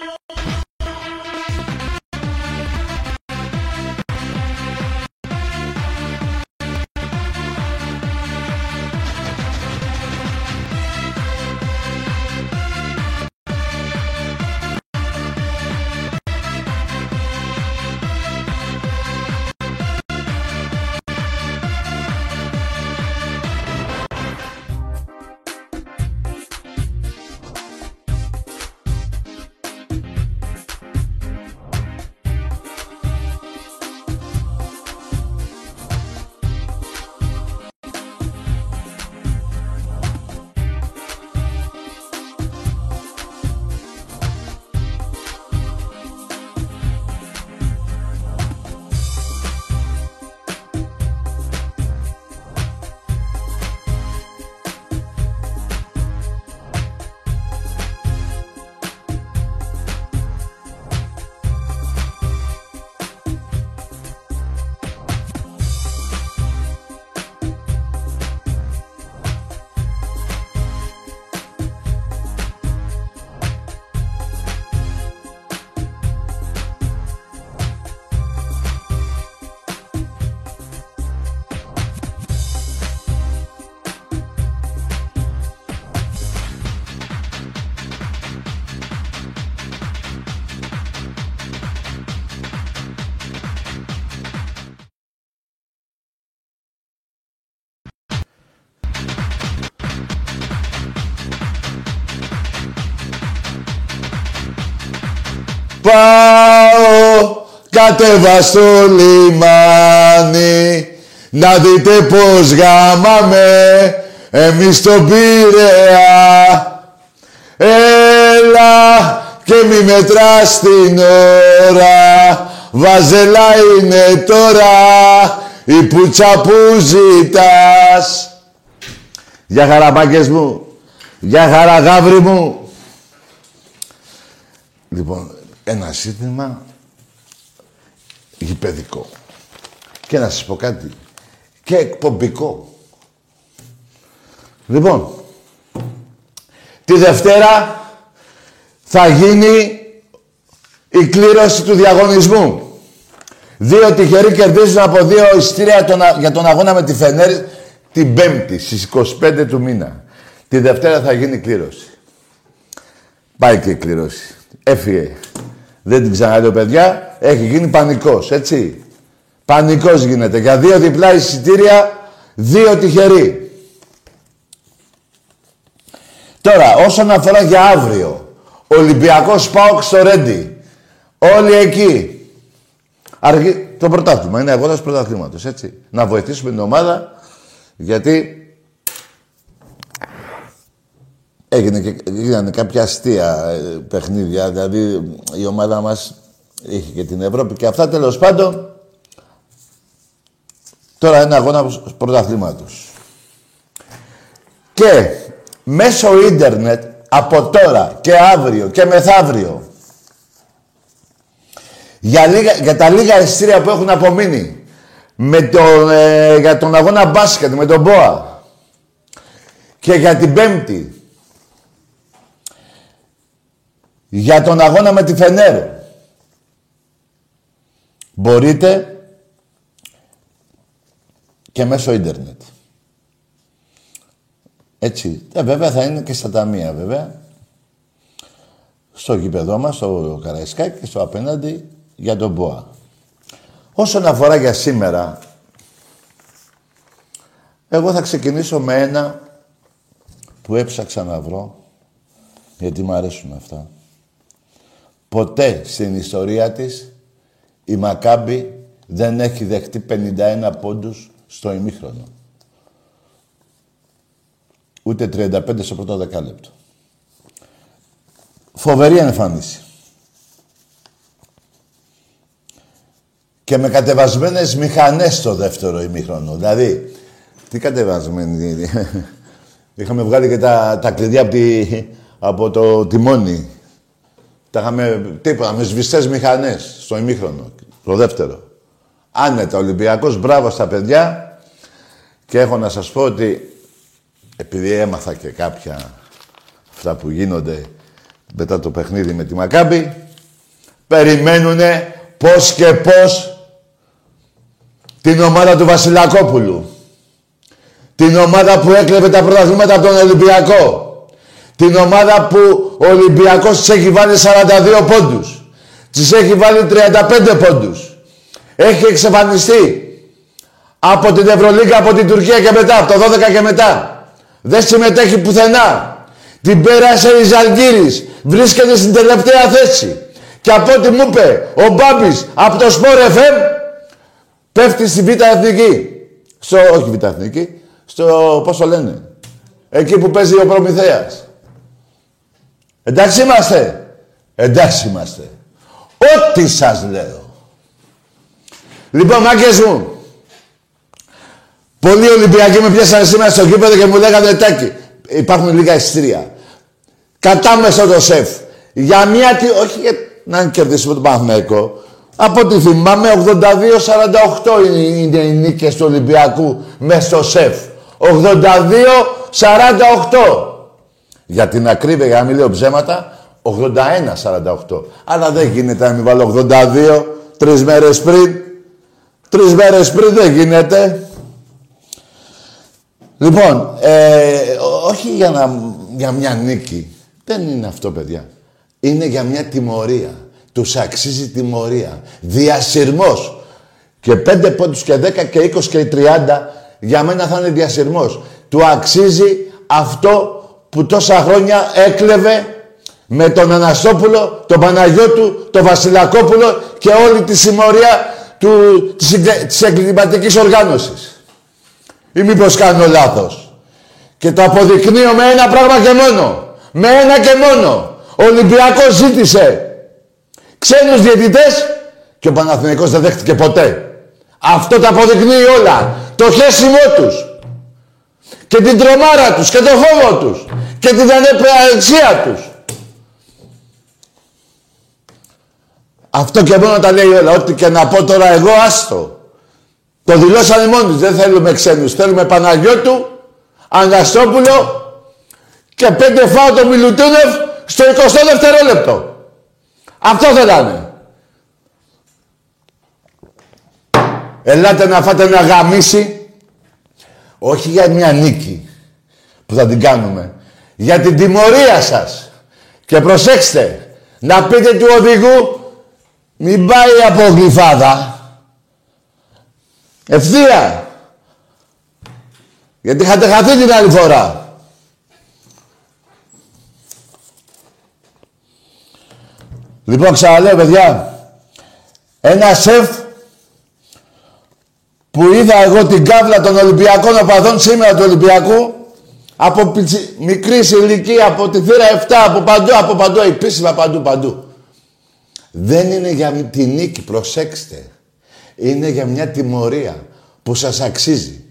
you Πάω κατέβα στο λιμάνι να δείτε πως γάμαμε εμείς τον Πειραιά. Έλα και μη μετράς την ώρα Βαζελά είναι τώρα η πουτσα που ζητάς. Γεια χαρά μου. Γεια χαρά γάβρι μου. Λοιπόν, ένα σύνθημα γηπαιδικό. Και να σας πω κάτι. Και εκπομπικό. Λοιπόν, τη Δευτέρα θα γίνει η κλήρωση του διαγωνισμού. Δύο τυχεροί κερδίζουν από δύο ειστήρια για τον αγώνα με τη Φενέρ την Πέμπτη στις 25 του μήνα. Τη Δευτέρα θα γίνει η κλήρωση. Πάει και η κλήρωση. Έφυγε. Δεν την ξαναλέω παιδιά. Έχει γίνει πανικός, έτσι. Πανικός γίνεται. Για δύο διπλά εισιτήρια, δύο τυχεροί. Τώρα, όσον αφορά για αύριο, Ολυμπιακός Πάοκ στο Ρέντι. Όλοι εκεί. Αργή, το πρωτάθλημα. Είναι αγώνα πρωταθλήματος, έτσι. Να βοηθήσουμε την ομάδα, γιατί έγινε και, έγιναν κάποια αστεία ε, παιχνίδια. Δηλαδή, η ομάδα μας είχε και την Ευρώπη και αυτά, τέλος πάντων, τώρα είναι αγώνα πρωταθλήματος. Και μέσω ίντερνετ, από τώρα και αύριο και μεθαύριο, για, λίγα, για τα λίγα εισιτήρια που έχουν απομείνει με το, ε, για τον αγώνα μπάσκετ με τον ΠΟΑ και για την Πέμπτη για τον αγώνα με τη Φενέρ μπορείτε και μέσω ίντερνετ. Έτσι. Ε, βέβαια θα είναι και στα ταμεία βέβαια. Στο γήπεδό μας, στο Καραϊσκάκι και στο απέναντι για τον ΠΟΑ. Όσον αφορά για σήμερα, εγώ θα ξεκινήσω με ένα που έψαξα να βρω, γιατί μου αρέσουν αυτά. Ποτέ στην ιστορία της η Μακάμπη δεν έχει δεχτεί 51 πόντους στο ημίχρονο. Ούτε 35 στο πρώτο δεκάλεπτο. Φοβερή εμφάνιση. και με κατεβασμένες μηχανές στο δεύτερο ημίχρονο. Δηλαδή, τι κατεβασμένοι. Είχαμε βγάλει και τα, τα κλειδιά από, από το τιμόνι. Τα είχαμε τίποτα, με σβηστές μηχανές στο ημίχρονο. Το δεύτερο. Άνετα, Ολυμπιακός, μπράβο στα παιδιά. Και έχω να σας πω ότι επειδή έμαθα και κάποια αυτά που γίνονται μετά το παιχνίδι με τη Μακάμπη, περιμένουνε πώς και πώς την ομάδα του Βασιλακόπουλου. Την ομάδα που έκλεβε τα πρωταθλήματα από τον Ολυμπιακό. Την ομάδα που ο Ολυμπιακός της έχει βάλει 42 πόντους. Της έχει βάλει 35 πόντους. Έχει εξαφανιστεί από την Ευρωλίγα, από την Τουρκία και μετά, από το 12 και μετά. Δεν συμμετέχει πουθενά. Την πέρασε η Ζαλγκύρης. Βρίσκεται στην τελευταία θέση. Και από ό,τι μου είπε ο Μπάμπης από το Sport FM, Πέφτει στη Β' Εθνική. Στο, όχι Β' Εθνική. Στο, πώς το λένε; Εκεί που παίζει ο Προμηθέας. Εντάξει είμαστε. Εντάξει είμαστε. Ό,τι σας λέω. Λοιπόν, μάγκες μου. Πολλοί Ολυμπιακοί με πιάσανε σήμερα στο κήπεδο και μου λέγανε τάκι. Υπάρχουν λίγα ειστρία. Κατάμεσο το σεφ. Για μία... Όχι για να κερδίσουμε τον Παναθηναϊκό. Από ό,τι θυμάμαι, 82-48 είναι οι νίκες του Ολυμπιακού μέσα στο ΣΕΦ. 82-48. Για την ακρίβεια, για να μην λέω ψέματα, 81-48. Αλλά δεν γίνεται να μην βάλω 82 τρεις μέρες πριν. Τρεις μέρες πριν δεν γίνεται. Λοιπόν, ε, όχι για, να, για μια νίκη. Δεν είναι αυτό, παιδιά. Είναι για μια τιμωρία. Τους αξίζει τιμωρία. Διασυρμός. Και 5 πόντους και 10 και 20 και 30 για μένα θα είναι διασυρμός. Του αξίζει αυτό που τόσα χρόνια έκλεβε Με τον Αναστόπουλο, τον Παναγιώτου, τον Βασιλακόπουλο και όλη τη συμμορία του, της, της εγκληματικής οργάνωσης. Ή μήπως κάνω λάθος. Και το αποδεικνύω με ένα πράγμα και μόνο. Με ένα και μόνο. Ο Ολυμπιακός ζήτησε ξένους διαιτητές και ο Παναθηναϊκός δεν δέχτηκε ποτέ. Αυτό τα αποδεικνύει όλα. Το χέσιμό τους. Και την τρομάρα τους και το φόβο τους. Και την ανεπραξία τους. Αυτό και μόνο τα λέει όλα. Ό,τι και να πω τώρα εγώ, άστο. Το δηλώσανε μόνοι Δεν θέλουμε ξένους. Θέλουμε Παναγιώτου, Αγκαστόπουλο και πέντε φάω το Μιλουτίνεφ στο 20 δευτερόλεπτο. Αυτό θέλανε. Ελάτε να φάτε ένα γαμίσι. Όχι για μια νίκη που θα την κάνουμε. Για την τιμωρία σας. Και προσέξτε, να πείτε του οδηγού μην πάει από γλυφάδα. Ευθεία. Γιατί είχατε χαθεί την άλλη φορά. Λοιπόν, ξαναλέω, παιδιά. Ένα σεφ που είδα εγώ την κάβλα των Ολυμπιακών οπαδών σήμερα του Ολυμπιακού από μικρή ηλικία, από τη θύρα 7, από παντού, από παντού, επίσημα παντού, παντού. Δεν είναι για τη νίκη, προσέξτε. Είναι για μια τιμωρία που σας αξίζει.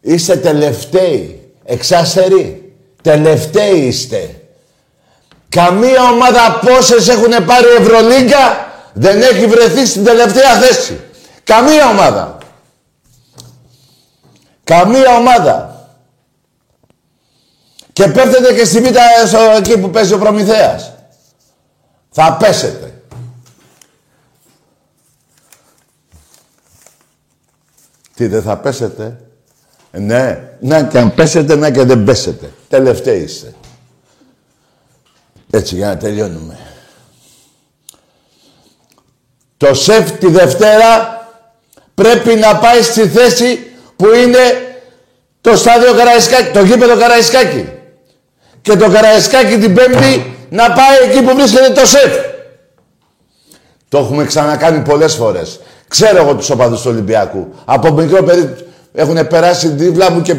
Είστε τελευταίοι, εξάστεροι. Τελευταίοι είστε. Καμία ομάδα πόσες έχουν πάρει Ευρωλίγκα δεν έχει βρεθεί στην τελευταία θέση. Καμία ομάδα. Καμία ομάδα. Και πέφτετε και στη β' εκεί που παίζει ο Προμηθέας. Θα πέσετε. Τι δεν θα πέσετε; Ναι, να και αν πέσετε, να και δεν πέσετε. Τελευταίοι είστε. Έτσι για να τελειώνουμε. Το ΣΕΦ τη Δευτέρα πρέπει να πάει στη θέση που είναι το στάδιο Καραϊσκάκη, το γήπεδο Καραϊσκάκη. Και το Καραϊσκάκη την Πέμπτη να πάει εκεί που βρίσκεται το ΣΕΦ. Το έχουμε ξανακάνει πολλές φορές. Ξέρω εγώ τους οπαδούς του Ολυμπιακού. Από μικρό παιδί έχουν περάσει δίπλα μου και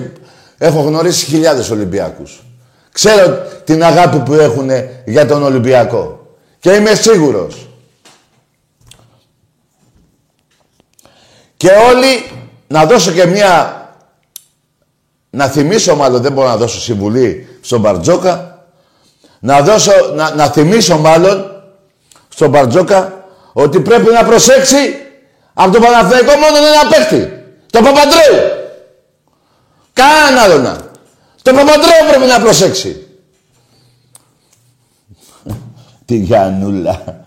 έχω γνωρίσει χιλιάδες Ολυμπιακούς. Ξέρω την αγάπη που έχουν για τον Ολυμπιακό. Και είμαι σίγουρος. Και όλοι να δώσω και μια... Να θυμίσω μάλλον, δεν μπορώ να δώσω συμβουλή στον Μπαρτζόκα. Να δώσω, να, να θυμίσω μάλλον στον Μπαρτζόκα ότι πρέπει να προσέξει από το Παναθηναϊκό μόνο ένα παίχτη. Το Παπαντρέου. Κανέναν άλλο να. Το Παπαντρέου πρέπει να προσέξει. Τη Γιαννούλα.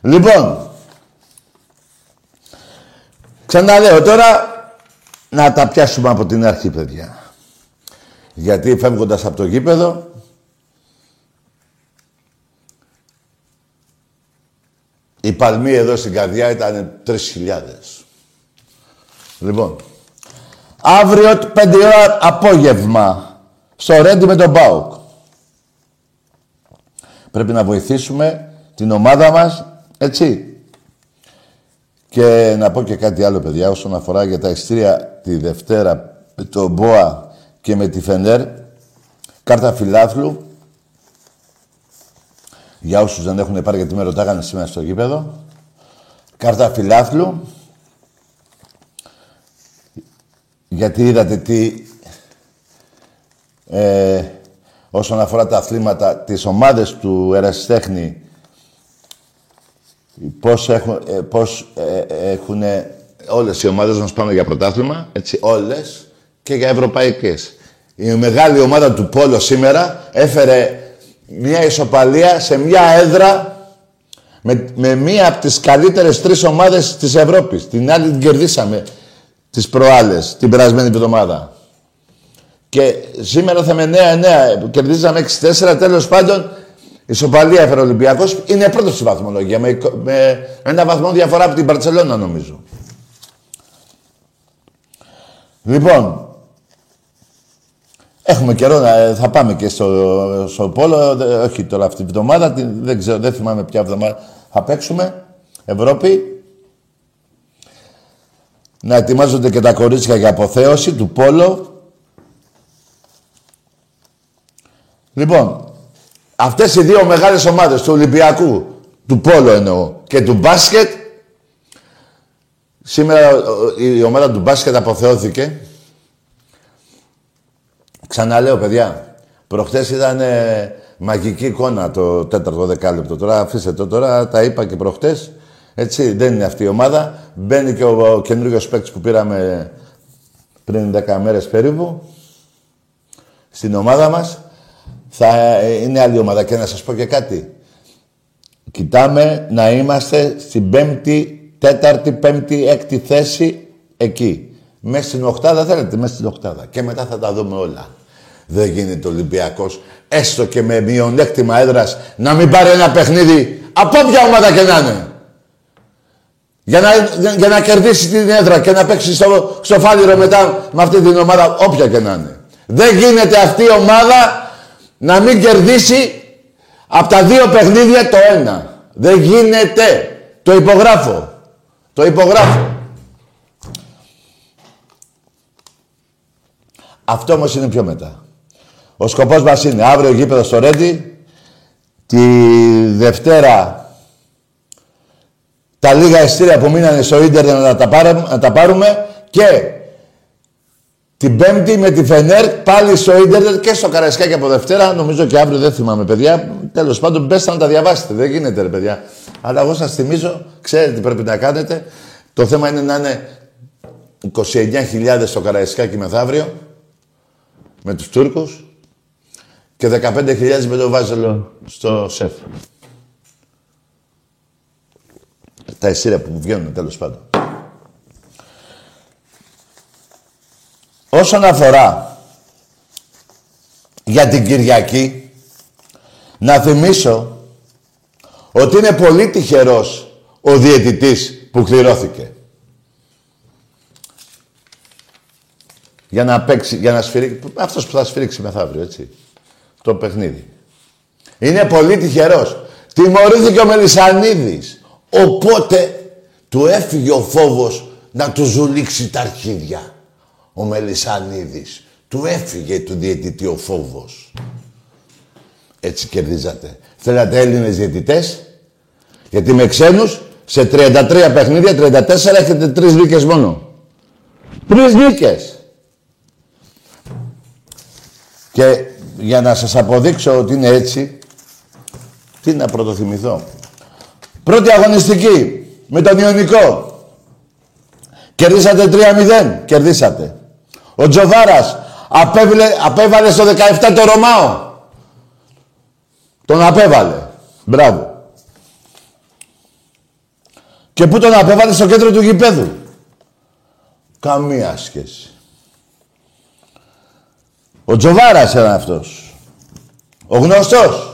Λοιπόν, ξαναλέω τώρα να τα πιάσουμε από την αρχή, παιδιά. Γιατί φεύγοντας από το γήπεδο, η παλμή εδώ στην καρδιά ήταν 3.000. Λοιπόν, αύριο 5 ώρα απόγευμα στο Ρέντι με τον Πάουκ. Πρέπει να βοηθήσουμε την ομάδα μας, έτσι. Και να πω και κάτι άλλο, παιδιά, όσον αφορά για τα ειστήρια τη Δευτέρα με τον Μπόα και με τη Φενέρ. Κάρτα φιλάθλου. Για όσους δεν έχουν πάρει, γιατί με ρωτάγανε σήμερα στο γήπεδο. Κάρτα φιλάθλου. Γιατί είδατε τι... Ε, όσον αφορά τα αθλήματα, τις ομάδες του Ερασιτέχνη, πώς έχουν, ε, πώς, ε, έχουν όλες οι ομάδες μας πάνε για πρωτάθλημα, έτσι, όλες, και για ευρωπαϊκές. Η μεγάλη ομάδα του Πόλο σήμερα έφερε μια ισοπαλία σε μια έδρα με, με μία από τις καλύτερες τρεις ομάδες της Ευρώπης. Την άλλη την κερδίσαμε τις προάλλες, την περασμένη εβδομάδα. Και σήμερα θα με νέα-νέα, κερδίζαμε 6-4, τέλος πάντων, ισοπαλία έφερε ο Ολυμπιακός. Είναι πρώτος στη βαθμολογία, με, με ένα βαθμό διαφορά από την Παρτσελώνα νομίζω. Λοιπόν, Έχουμε καιρό να θα πάμε και στο, στο Πόλο, όχι τώρα αυτή τη βδομάδα, δεν, ξέρω, δεν θυμάμαι ποια εβδομάδα θα παίξουμε. Ευρώπη. Να ετοιμάζονται και τα κορίτσια για αποθέωση του Πόλο. Λοιπόν, αυτές οι δύο μεγάλες ομάδες του Ολυμπιακού, του Πόλο εννοώ, και του μπάσκετ, σήμερα η ομάδα του μπάσκετ αποθεώθηκε Ξαναλέω, παιδιά, προχτές ήταν ε, μαγική εικόνα το τέταρτο δεκάλεπτο. Τώρα αφήστε το, τώρα τα είπα και προχτές. Έτσι, δεν είναι αυτή η ομάδα. Μπαίνει και ο, ο καινούριο παίκτης που πήραμε πριν 10 μέρες περίπου στην ομάδα μας. Θα ε, είναι άλλη ομάδα. Και να σας πω και κάτι. Κοιτάμε να είμαστε στην πέμπτη, τέταρτη, πέμπτη, έκτη θέση εκεί. Μέσα στην οχτάδα θέλετε, μέσα στην οχτάδα. Και μετά θα τα δούμε όλα. Δεν γίνεται Ολυμπιακός, έστω και με μειονέκτημα έδρας, να μην πάρει ένα παιχνίδι από όποια ομάδα και να είναι. Για να, για, να κερδίσει την έδρα και να παίξει στο, στο φάληρο μετά με αυτή την ομάδα, όποια και να είναι. Δεν γίνεται αυτή η ομάδα να μην κερδίσει από τα δύο παιχνίδια το ένα. Δεν γίνεται. Το υπογράφω. Το υπογράφω. Αυτό όμως είναι πιο μετά. Ο σκοπός μας είναι αύριο γήπεδος στο Ρέντι, τη Δευτέρα τα λίγα εστία που μείνανε στο ίντερνετ να τα, πάρουμε, να τα πάρουμε και την Πέμπτη με τη Φενέρ πάλι στο ίντερνετ και στο Καραϊσκάκι από Δευτέρα. Νομίζω και αύριο δεν θυμάμαι, παιδιά. Τέλος πάντων, μπέστε να τα διαβάσετε. Δεν γίνεται, ρε παιδιά. Αλλά εγώ σας θυμίζω, ξέρετε τι πρέπει να κάνετε. Το θέμα είναι να είναι 29.000 στο Καραϊσκάκι μεθαύριο με τους Τούρκους και 15.000 με το βάζελο στο σεφ. Τα εσύρια που βγαίνουν τέλος πάντων. Όσον αφορά για την Κυριακή, να θυμίσω ότι είναι πολύ τυχερός ο διαιτητής που κληρώθηκε. Για να παίξει, για να σφυρίξει, αυτός που θα σφυρίξει μεθαύριο, έτσι το παιχνίδι. Είναι πολύ τυχερός. Τιμωρήθηκε ο Μελισανίδης. Οπότε του έφυγε ο φόβος να του ζουλήξει τα αρχίδια. Ο Μελισανίδης. Του έφυγε του διαιτητή ο φόβος. Έτσι κερδίζατε. Θέλατε Έλληνες διαιτητές; Γιατί με ξένους σε 33 παιχνίδια, 34 έχετε τρεις νίκες μόνο. Τρεις νίκες. Και για να σας αποδείξω ότι είναι έτσι, τι να πρωτοθυμηθώ. Πρώτη αγωνιστική με τον Ιωνικό. Κερδίσατε 3-0. Κερδίσατε. Ο Τζοβάρας απέβαλε, απέβαλε στο 17 το Ρωμάο. Τον απέβαλε. Μπράβο. Και πού τον απέβαλε; Στο κέντρο του γηπέδου. Καμία σχέση. Ο Τζοβάρας ήταν αυτός. Ο γνωστός.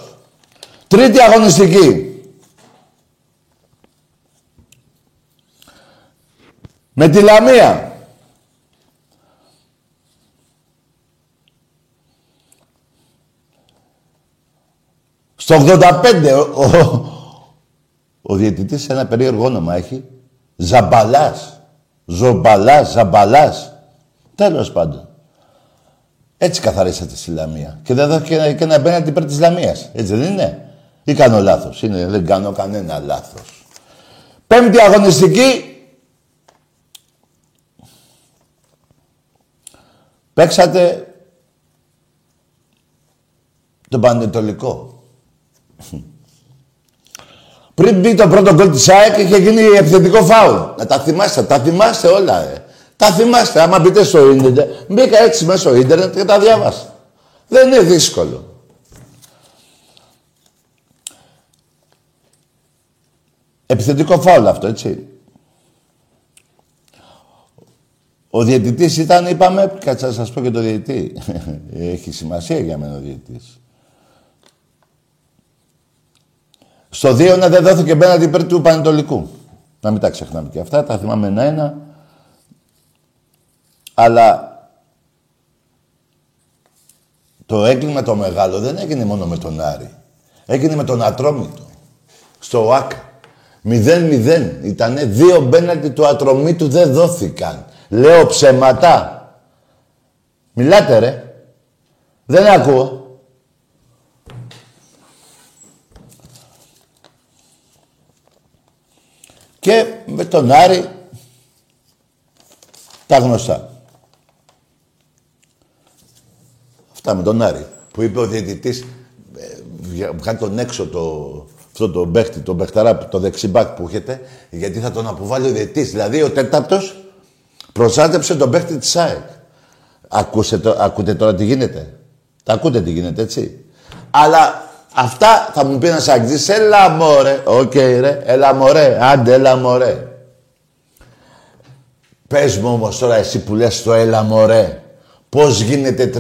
Τρίτη αγωνιστική. Με τη Λαμία. Στο 85 ο, ο, ο διαιτητής ένα περίεργο όνομα έχει. Ζαμπαλάς. Ζομπαλάς, Ζαμπαλάς. Τέλος πάντων. Έτσι καθαρίσατε στη Λαμία. Και δεν δόθηκε και ένα πέναλτι υπέρ της Λαμίας. Έτσι δεν είναι; Ή κάνω λάθος; Είναι, δεν κάνω κανένα λάθος. Πέμπτη αγωνιστική. Παίξατε τον Πανετολικό. Πριν μπει το πρώτο γκολ της ΑΕΚ είχε γίνει επιθετικό φάουλ. Να τα θυμάστε, τα θυμάστε όλα. Ε. Τα θυμάστε, άμα μπείτε στο ίντερνετ. Μπήκα έτσι μέσα στο ίντερνετ και τα διάβασα. Δεν είναι δύσκολο. Επιθετικό φάουλ αυτό, έτσι. Ο διαιτητής ήταν, είπαμε, κάτσε να σας πω και το διαιτητή. Έχει σημασία για μένα ο διαιτητής. Στο 2 δεν δόθηκε μπέναντι υπέρ του Πανετολικού. Να μην τα ξεχνάμε και αυτά, τα θυμάμαι ένα-ένα. Αλλά το έγκλημα το μεγάλο δεν έγινε μόνο με τον Άρη. Έγινε με τον Ατρόμητο. Στο ΟΑΚ. 0-0. Ήτανε δύο μπέναλτι του Ατρομήτου δεν δόθηκαν. Λέω ψέματα. Μιλάτε ρε. Δεν ακούω. Και με τον Άρη τα γνωστά. Αυτά με τον Άρη. Που είπε ο διαιτητής, ε, βγάλει τον έξω το, αυτό το παίχτη, τον παιχταρά, το δεξιμπάκ που έχετε, γιατί θα τον αποβάλει ο διαιτητής. Δηλαδή ο τέταρτος προστάτεψε τον παίχτη της ΑΕΚ. ακούτε τώρα τι γίνεται. Τα ακούτε τι γίνεται, έτσι. Αλλά αυτά θα μου πει ένας αφελής, έλα μωρέ. Ok okay, ρε, έλα μωρέ, άντε έλα μωρέ. Πες μου όμως τώρα εσύ που λες το έλα μωρέ. Πώς γίνεται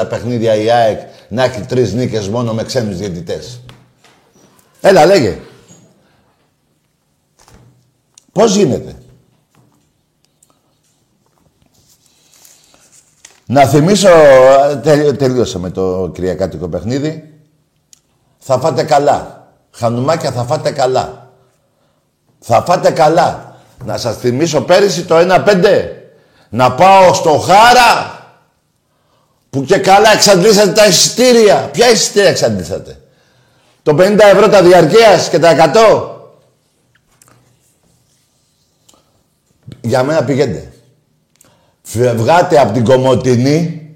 34 παιχνίδια η ΑΕΚ να έχει τρεις νίκες μόνο με ξένους διαιτητές; Έλα λέγε. Πώς γίνεται; Να θυμίσω, τελείωσα με το κυριακάτικο παιχνίδι. Θα φάτε καλά. Χανουμάκια θα φάτε καλά. Θα φάτε καλά. Να σας θυμίσω πέρυσι το 1-5. Να πάω στο Χάρα που και καλά εξαντλήσατε τα εισιτήρια. Ποια εισιτήρια εξαντλήσατε; Το 50 ευρώ τα διαρκείας και τα 100. Για μένα πηγαίνετε. Φευγάτε από την Κομωτινή,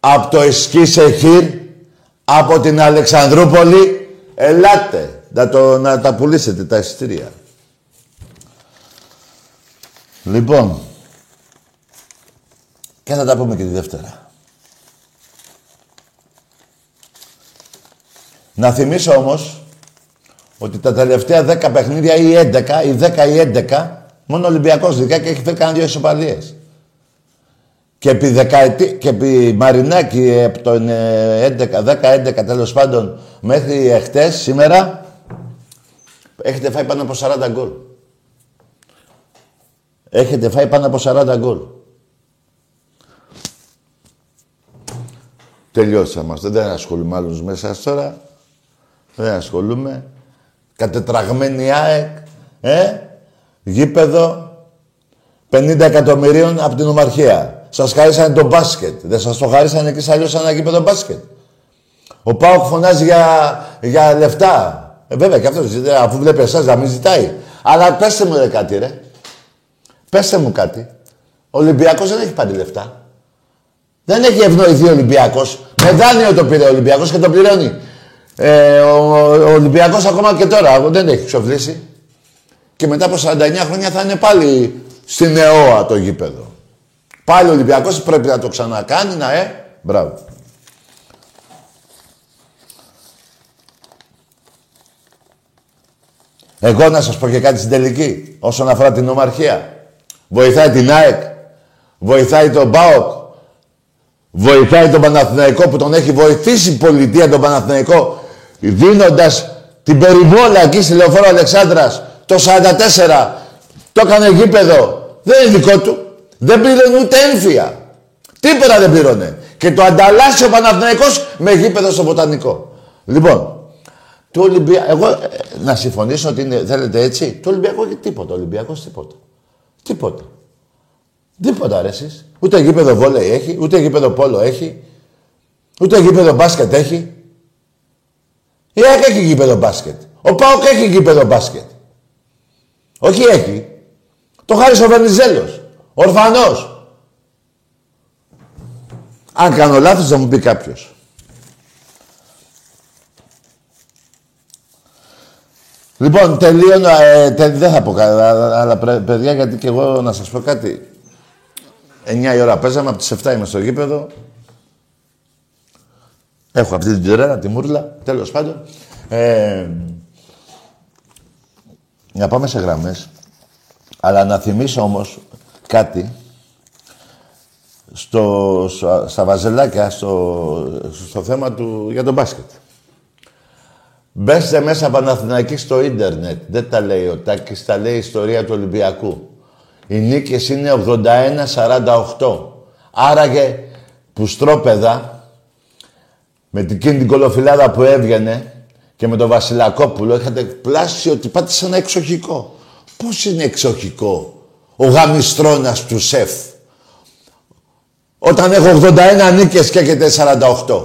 από το Εσκή από την Αλεξανδρούπολη. Ελάτε να, το, να τα πουλήσετε τα εισιτήρια. Λοιπόν, και θα τα πούμε και τη Δευτέρα. Να θυμίσω όμως ότι τα τελευταία 10 παιχνίδια ή 11, ή 10 ή 11, μόνο ο Ολυμπιακός δικά και έχει φέρει κανένα δύο ισοπαλίες. Και επί, δεκαετή, και επί Μαρινάκη από το 11, 10-11 τέλος πάντων μέχρι εχθές, σήμερα, έχετε φάει πάνω από 40 γκολ. Έχετε φάει πάνω από 40 γκολ. Τελειώσαμε. Δεν ασχολούμαι άλλους μέσα τώρα. Δεν ασχολούμαι. Κατετραγμένη ΑΕΚ. Ε, γήπεδο 50 εκατομμυρίων από την Ομαρχία. Σας χαρίσανε το μπάσκετ. Δεν σας το χαρίσανε και αλλιώ ένα γήπεδο μπάσκετ. Ο Πάοκ φωνάζει για, για λεφτά. Ε, βέβαια και αυτός αφού βλέπει εσάς να μην ζητάει. Αλλά πέστε μου ρε, κάτι, ρε. Πέστε μου κάτι. Ο Ολυμπιακός δεν έχει πάρει λεφτά. Δεν έχει ευνοηθεί ο Ολυμπιακός. Με δάνειο το πήρε ο Ολυμπιακός και το πληρώνει. Ε, ο, ο Ολυμπιακός ακόμα και τώρα δεν έχει ξοφλήσει. Και μετά από 49 χρόνια θα είναι πάλι στην ΕΟΑ το γήπεδο. Πάλι ο Ολυμπιακός πρέπει να το ξανακάνει, να ε. Μπράβο. Εγώ να σας πω και κάτι στην τελική, όσον αφορά την ομαρχία. Βοηθάει την ΑΕΚ, βοηθάει τον ΠΑΟΚ, βοηθάει τον Παναθηναϊκό που τον έχει βοηθήσει η πολιτεία τον Παναθηναϊκό δίνοντας την περιβόλα εκεί στη Λεωφόρο Αλεξάνδρας το 44 το έκανε γήπεδο. Δεν είναι δικό του. Δεν πήρε ούτε έμφυα. Τίποτα δεν πλήρωνε. Και το ανταλλάσσει ο Παναθηναϊκός με γήπεδο στο Βοτανικό. Λοιπόν, του Ολυμπια... εγώ ε, να συμφωνήσω ότι είναι, θέλετε έτσι, το Ολυμπιακό έχει τίποτα, ο Ολυμπιακός τίποτα. Τίποτα. Τίποτα ρε εσείς. Ούτε γήπεδο βόλεϊ έχει, ούτε γήπεδο πόλο έχει, ούτε γήπεδο μπάσκετ έχει. Η ΑΕΚ έχει γήπεδο μπάσκετ. Ο ΠΑΟΚ έχει γήπεδο μπάσκετ. Όχι έχει. Το χάρισε ο Βενιζέλος. Ορφανός. Αν κάνω λάθος θα μου πει κάποιος. Λοιπόν, τελείωνα, ε, δεν θα πω κάτι, αλλά παιδιά, γιατί και εγώ να σας πω κάτι. 9 η ώρα παίζαμε, από τις 7 είμαι στο γήπεδο. Έχω αυτή την τερέρα, τη μούρλα, τέλος πάντων. Ε, να πάμε σε γραμμές. Αλλά να θυμίσω όμως κάτι στο, στα βαζελάκια, στο, στο θέμα του για τον μπάσκετ. Μπέστε μέσα Παναθηναϊκή στο ίντερνετ. Δεν τα λέει ο Τάκης, τα λέει η ιστορία του Ολυμπιακού. Οι νίκες είναι 81-48. Άραγε που στρόπεδα με την εκείνη την κολοφυλάδα που έβγαινε και με τον Βασιλακόπουλο είχατε πλάσει ότι πάτε σε ένα εξοχικό. Πώς είναι εξοχικό; Ο γαμιστρώνας του σεφ. Όταν έχω 81 νίκες και έχετε 48.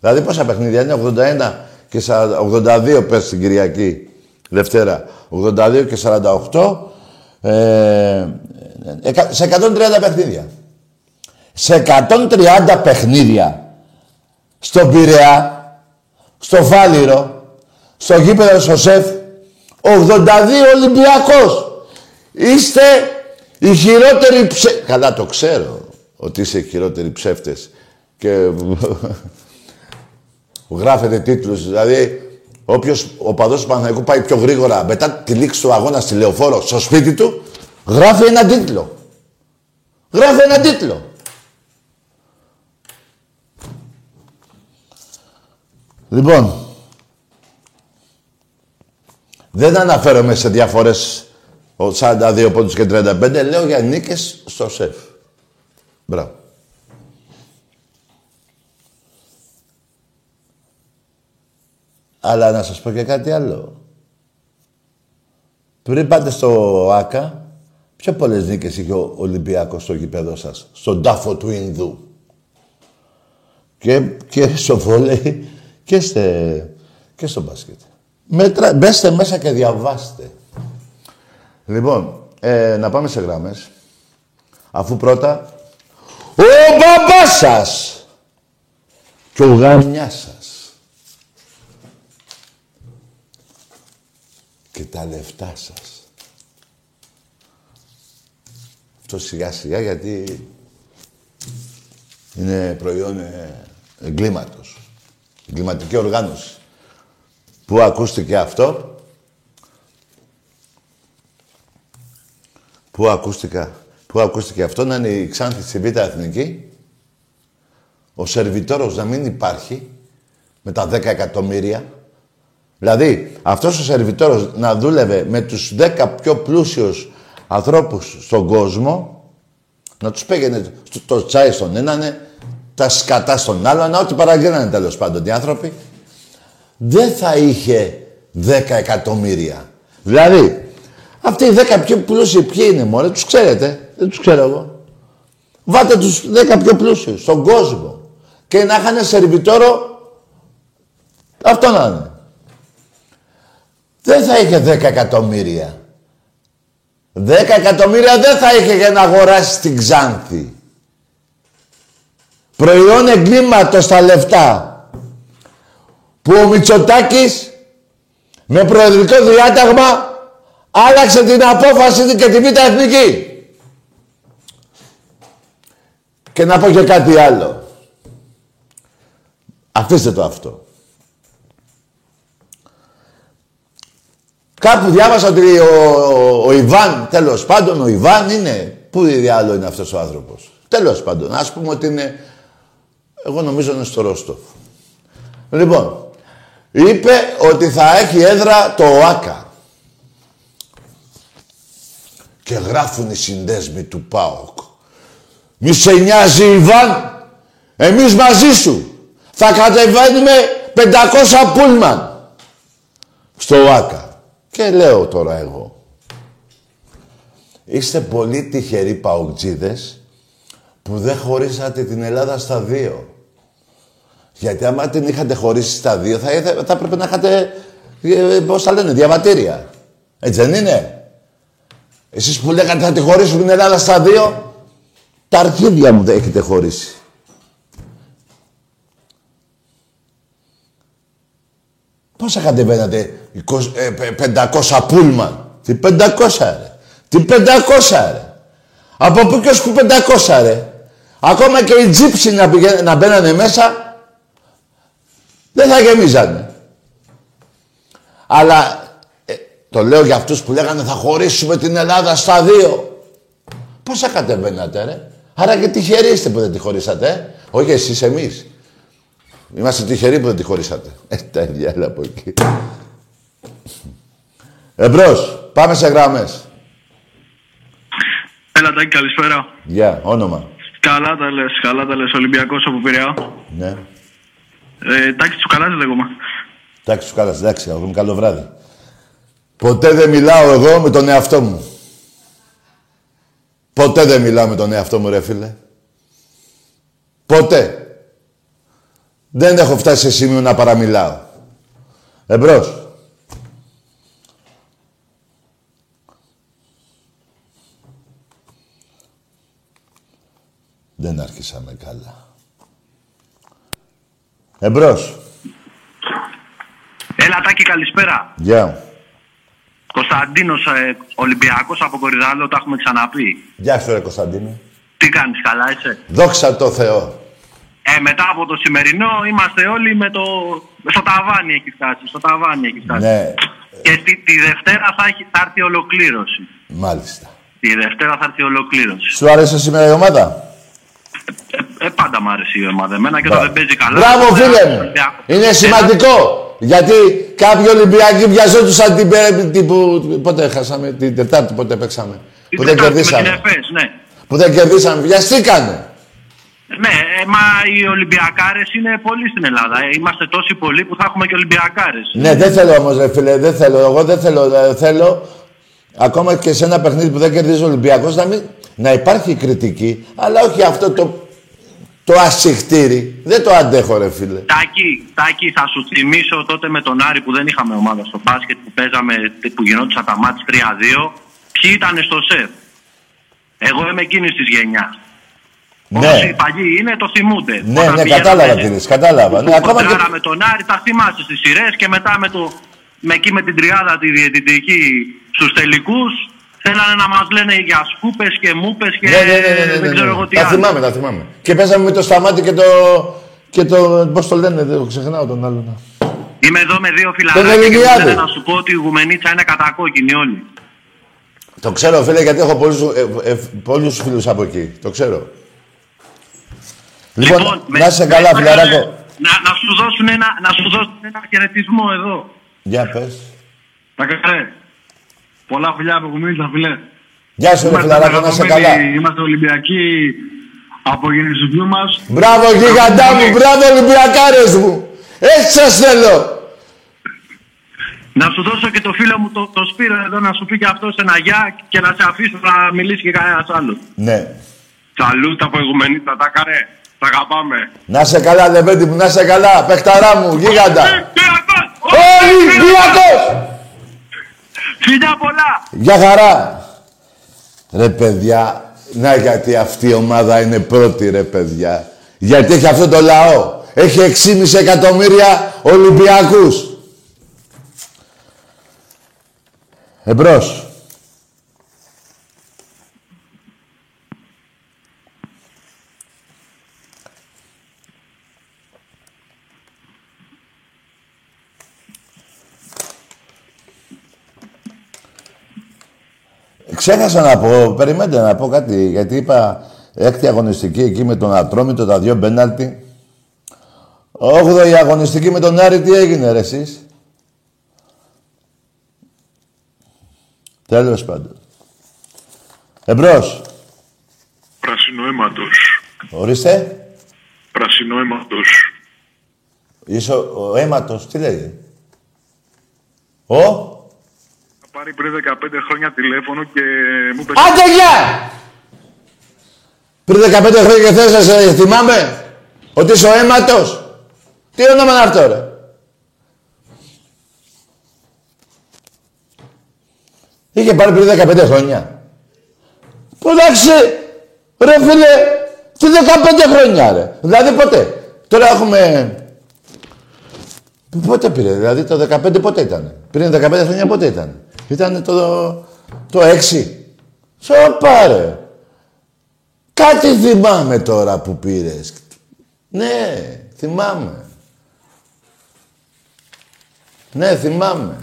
Δηλαδή πόσα παιχνίδια είναι; 81 και 82 πες την Κυριακή Δευτέρα. 82 και 48 ε, σε 130 παιχνίδια. Σε 130 παιχνίδια στον Πειραιά, στο Φάληρο, στο γήπεδο στο ΣΕΦ, 82 Ολυμπιακός. Είστε οι χειρότεροι ψε... Καλά το ξέρω ότι είστε οι χειρότεροι ψεύτες και γράφετε τίτλους. Δηλαδή, όποιος ο παδός του Παναθηναϊκού πάει πιο γρήγορα μετά τη λήξη του αγώνα στη Λεωφόρο στο σπίτι του, γράφει ένα τίτλο. Γράφει ένα τίτλο. Λοιπόν, δεν αναφέρομαι σε διαφορές 42 πόντους και 35, λέω για νίκες στο σεφ. Μπράβο. Αλλά να σας πω και κάτι άλλο. Πριν πάτε στο ΆΚΑ, πιο πολλές νίκες είχε ο Ολυμπιακός στο γήπεδο σας, στον τάφο του Ινδού. Και, και στο βόλεϊ και, στε, και στο μπάσκετ. Μέτρα, μπέστε μέσα και διαβάστε. Λοιπόν, ε, να πάμε σε γράμμες. Αφού πρώτα... Ο μπαμπάς σας και ο γαμιάς σας και τα λεφτά σας. Αυτό σιγά σιγά γιατί είναι προϊόν ε, εγκλήματος. Εγκληματική οργάνωση. Πού ακούστηκε αυτό; Πού ακούστηκα; Πού ακούστηκε; Αυτό να είναι η Ξάνθη στη Β' Εθνική. Ο σερβιτόρος να μην υπάρχει με τα 10 εκατομμύρια. Δηλαδή, αυτός ο σερβιτόρος να δούλευε με τους 10 πιο πλούσιους ανθρώπους στον κόσμο, να τους πήγαινε το τσάι στον έναν, τα σκατά στον άλλον, ό,τι παραγγέλνανε τέλος πάντων οι άνθρωποι, δεν θα είχε 10 εκατομμύρια. Δηλαδή, αυτοί οι 10 πιο πλούσιοι ποιοι είναι μωρέ, τους ξέρετε, δεν τους ξέρω εγώ. Βάτε τους 10 πιο πλούσιους στον κόσμο και να είχαν σερβιτόρο αυτό να είναι. Δεν θα είχε 10 εκατομμύρια. 10 εκατομμύρια δεν θα είχε για να αγοράσει την Ξάνθη. Προϊόν εγκλήματος τα λεφτά. Που ο Μητσοτάκης με προεδρικό διάταγμα άλλαξε την απόφαση και τη Β' Εθνική. Και να πω και κάτι άλλο. Αφήστε το αυτό. Κάπου διάβασα ότι ο, ο, Ιβάν, τέλος πάντων, ο Ιβάν είναι... Πού διάλογο είναι αυτός ο άνθρωπος. Τέλος πάντων, ας πούμε ότι είναι... Εγώ νομίζω είναι στο Ρόστοφ. Λοιπόν, είπε ότι θα έχει έδρα το ΟΑΚΑ. Και γράφουν οι συνδέσμοι του ΠΑΟΚ. Μη σε νοιάζει Ιβάν, εμείς μαζί σου. Θα κατεβαίνουμε 500 πούλμαν στο ΟΑΚΑ. Και λέω τώρα εγώ. Είστε πολύ τυχεροί παοκτζίδες που δεν χωρίσατε την Ελλάδα στα δύο. Γιατί άμα την είχατε χωρίσει στα δύο, θα, θα έπρεπε να είχατε, ε, πώς θα λένε, διαβατήρια. Έτσι δεν είναι; Εσείς που λέγατε θα τη χωρίσουν την Ελλάδα στα δύο, τα αρχίδια μου δεν έχετε χωρίσει. Πόσα κατεβαίνατε, 500 πούλμαν. Τι 500 ρε. Τι 500 ρε. Από πού και ως που 500 ρε. Ακόμα και οι τζίψοι να, να μπαίνανε μέσα, δεν θα γεμίζανε. Αλλά ε, το λέω για αυτούς που λέγανε θα χωρίσουμε την Ελλάδα στα δύο. Πόσα κατεβαίνατε ρε; Άρα και τυχεροί είστε που δεν τη χωρίσατε. Ε; Όχι εσείς εμείς. Είμαστε τυχεροί που δεν τη χωρίσατε. Ε, τα ίδια από εκεί. Εμπρός. Πάμε σε γράμμες. Έλα Τάκη, καλησπέρα. Γεια, όνομα. Καλά τα λες, καλά τα λες. Ολυμπιακός από Πειραιά. Ναι. Ε, Τάκη Τσουκαλάς λέγομαι. Τάκη Τσουκαλάς, εντάξει, αγόρι μου, καλό βράδυ. Ποτέ δεν μιλάω εγώ με τον εαυτό μου. Ποτέ δεν μιλάω με τον εαυτό μου, ρε φίλε. Ποτέ. Δεν έχω φτάσει σε σημείο να παραμιλάω. Εμπρός. Δεν άρχισαμε καλά. Εμπρός. Έλα Τάκη καλησπέρα. Γεια. Κωνσταντίνος ε, Ολυμπιακός από Κορυδάλο, τα έχουμε ξαναπεί. Γεια σου ρε Κωνσταντίνε. Τι κάνεις, καλά είσαι; Δόξα τω Θεώ. Ε, μετά από το σημερινό είμαστε όλοι με το... στο ταβάνι έχει φτάσει. Στο ταβάνι έχει φτάσει. Ναι, Και τη, τη Δευτέρα θα, έχει, θα έρθει ολοκλήρωση. μάλιστα. Τη Δευτέρα θα έρθει ολοκλήρωση. Σου άρεσε σήμερα η ομάδα; Ε, ε, πάντα μου άρεσε η ομάδα. Εμένα και όταν δεν παίζει καλά. Μπράβο, δεν φίλε αρέσει ο μου. Ολυμπιακός. Είναι σημαντικό. Γιατί κάποιοι Ολυμπιακοί βιαζόντουσαν την πέμπτη που... Πότε χάσαμε, την Τετάρτη πότε παίξαμε. Την Που δεν Τετάρτη με την κερδίσαμε. ΕΦΕΣ, ναι. Που δεν κερδίσαμε. Βιαστήκανε. Ναι, ε, μα οι Ολυμπιακάρες είναι πολλοί στην Ελλάδα. Ε, είμαστε τόσοι πολλοί που θα έχουμε και Ολυμπιακάρες. Ναι, δεν θέλω όμως ρε φίλε, δεν θέλω. Εγώ δεν θέλω. ε, θέλω ακόμα και σε ένα παιχνίδι που δεν κερδίζει ο Ολυμπιακός να, μην, να υπάρχει κριτική, αλλά όχι αυτό το, το ασυχτήρι. Δεν το αντέχω ρε φίλε. Τάκη, Τάκη, θα σου θυμίσω τότε με τον Άρη που δεν είχαμε ομάδα στο μπάσκετ που παίζαμε, που γινόντουσαν τα μάτς 3-2. Ποιοι ήταν στο σεφ; Εγώ είμαι εκείνης της γενιάς. Ναι. Όσοι παλιοί είναι, το θυμούνται. Ναι, Όταν ναι, πηγαίναμε κατάλαβα τι λες, κατάλαβα. Ναι, ακόμα και... κοντράραμε με τον Άρη, τα θυμάσαι στις σειρές και μετά με, το, με εκεί με την τριάδα τη διαιτητική στους τελικούς θέλανε να μας λένε για σκούπες και μούπες και Ναι, ναι, ναι, ναι, ναι, δεν ναι, ξέρω ναι. εγώ τι Τα άλλο. θυμάμαι, τα θυμάμαι. Και παίζαμε με το σταμάτη και το... Και το... Πώς το λένε, δεν το ξεχνάω τον άλλον. Είμαι εδώ με δύο Τον φιλαράκια και μου Ελληνιάδη. λένε να σου πω ότι η Γουμενίτσα είναι κατακόκκινη όλοι. Το ξέρω, φίλε, γιατί έχω πολλούς, ε, ε, πολλούς φίλους από εκεί. Το ξέρω. Λοιπόν, με- να είσαι με- καλά, με- φιλαράκο. Να, να, σου δώσουν ένα, να σου δώσουν ένα χαιρετισμό εδώ. Για πες. Τα καρέ. Πολλά φιλιά από Γουμενίτσα, φιλέ. Γεια σου, ρε φιλαράκο, να είσαι καλά. Είμαστε Ολυμπιακοί από γεννησιδιού μας. Μπράβο, γίγαντά μου, μπράβο, Ολυμπιακάρες μου. Έτσι σας θέλω. Να σου δώσω και το φίλο μου το, το Σπύρο εδώ να σου πει και αυτό ένα γεια και να σε αφήσω να μιλήσει και κανένα άλλο. Ναι. Σαλούτα από Γουμενίτσα, τα καρέ. Τα αγαπάμε. Να είσαι καλά, Λεβέντη μου, να είσαι καλά. Παιχταρά μου, γίγαντα. Ολυμπιακός! Ολυμπιακός! Φιλιά πολλά! Γεια χαρά. Ρε παιδιά, να γιατί αυτή η ομάδα είναι πρώτη ρε παιδιά. Γιατί έχει αυτό το λαό. Έχει 6,5 εκατομμύρια Ολυμπιακούς. Εμπρός. Ξέχασα να πω, περιμένετε να πω κάτι, γιατί είπα έκτη αγωνιστική εκεί με τον Ατρόμητο, τα δύο μπέναλτι. Όγδοη αγωνιστική με τον Άρη, τι έγινε ρε εσείς; Τέλος πάντων. Εμπρός. Πρασινοαίματος. Ορίστε. Πρασινοαίματος. Είσαι ο, ο αίματος, τι λέει. Ο; Θα πάρει πριν 15 χρόνια τηλέφωνο και μου είπε Άντε γεια! Πριν 15 χρόνια και θες να σε θυμάμαι ότι είσαι ο αίματος. Τι όνομα είναι αυτό ρε; Είχε πάρει πριν 15 χρόνια. Που εντάξει, ρε φίλε, τι 15 χρόνια ρε. Δηλαδή πότε; Τώρα έχουμε... Πότε πήρε, δηλαδή το 15 πότε ήταν; Πριν 15 χρόνια πότε ήταν; Ήταν το, το 6. Σοπα ρε. Κάτι θυμάμαι τώρα που πήρες. Ναι, θυμάμαι. Ναι, θυμάμαι.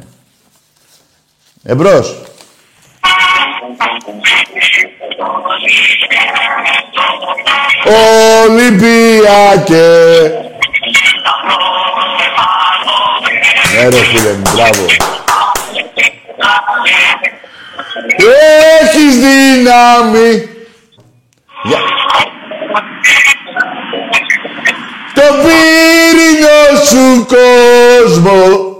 Εμπρός. Ολυμπιακέ. Ναι ρε φίλε μου, μπράβο. Έχεις δύναμη. Για... Το πύρινο του κόσμου.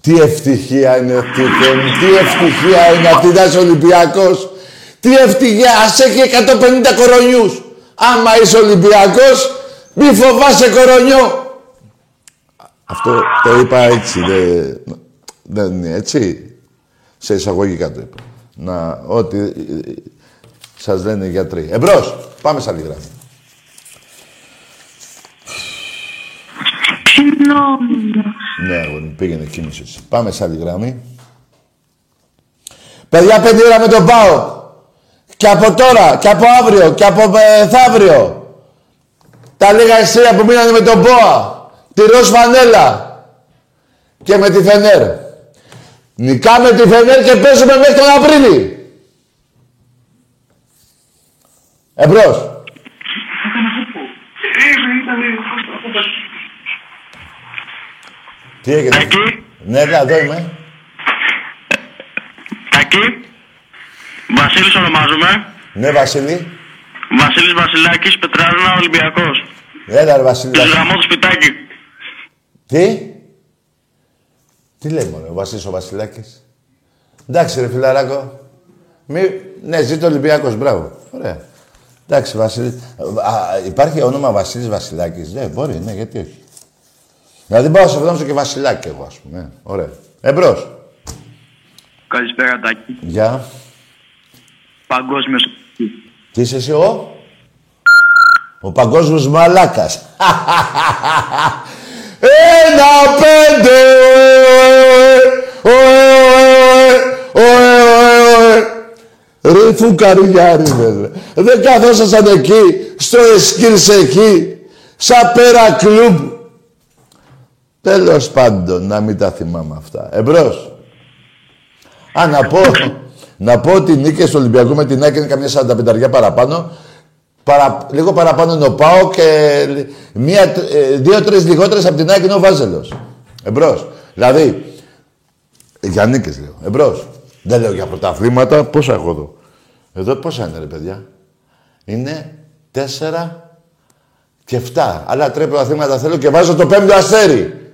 Τι ευτυχία είναι αυτή, τι ευτυχία είναι αυτή να είσαι Ολυμπιακός. Τι ευτυχία, ας έχει 150 κορονιούς. Άμα είσαι Ολυμπιακός, μη φοβάσαι κορονιό. Αυτό το είπα έτσι, δεν, δεν είναι έτσι. Σε εισαγωγικά το είπα. Να, ό,τι σας λένε οι γιατροί. Εμπρός, πάμε σαν άλλη γράφη. Ναι, αγόρι, πήγαινε κίνηση. Πάμε σε άλλη γραμμή. Παιδιά, πέντε ώρα με τον πάω. Και από τώρα, και από αύριο, και από μεθαύριο. Τα λίγα εστία που μείνανε με τον ΠΟΑ. Τη Ροζ Φανέλα. Και με τη Φενέρ. Νικάμε τη Φενέρ και παίζουμε μέχρι τον Απρίλη. Εμπρός. Τι έγινε; Εκεί. Ναι, ναι, εδώ είμαι. Εκεί. Βασίλης ονομάζομαι. Ναι, Βασίλη. Βασίλης Βασιλάκης, Πετράζωνα, Ολυμπιακός. Έλα, ρε Βασίλη. Του Βασίλη. γραμμό του σπιτάκι. Τι. Τι λέει μόνο, ο Βασίλης ο Βασιλάκης; Εντάξει ρε φιλαράκο. Μη... Ναι, ζήτω Ολυμπιακός, μπράβο. Ωραία. Εντάξει, Βασίλη. Α, υπάρχει όνομα Βασίλης Βασιλάκης; Ναι, μπορεί, ναι, γιατί όχι. Δηλαδή πάω σε αυτό και Βασιλάκη εγώ, ας πούμε. Ναι. Ωραία. Εμπρός. Καλησπέρα, Τάκη. Γεια. Παγκόσμιος. Τι είσαι εσύ, ο; Ο παγκόσμιος μαλάκας. Ένα πέντε! Ωε, ωε, ωε, ωε. Ρε φουκαριάρι, βέβαια. Δεν καθόσασταν εκεί, στο εσκύρς εκεί, σαν πέρα κλουμπ. Τέλος πάντων, να μην τα θυμάμαι αυτά. Εμπρός. Α, να πω, να πω ότι οι νίκες του Ολυμπιακού με την ΑΕΚ είναι καμιά 45 παραπάνω. Παρα, λίγο παραπάνω είναι ο Πάο και μία, ε, δύο-τρεις λιγότερες από την ΑΕΚ είναι ο Βάζελος. Εμπρός. Δηλαδή, για νίκες λέω. Εμπρός. Δεν λέω για πρωταθλήματα. Πόσα έχω εδώ. Εδώ πόσα είναι ρε παιδιά; Είναι τέσσερα και εφτά. Άλλα τρία πρωταθλήματα θέλω και βάζω το πέμπτο αστέρι.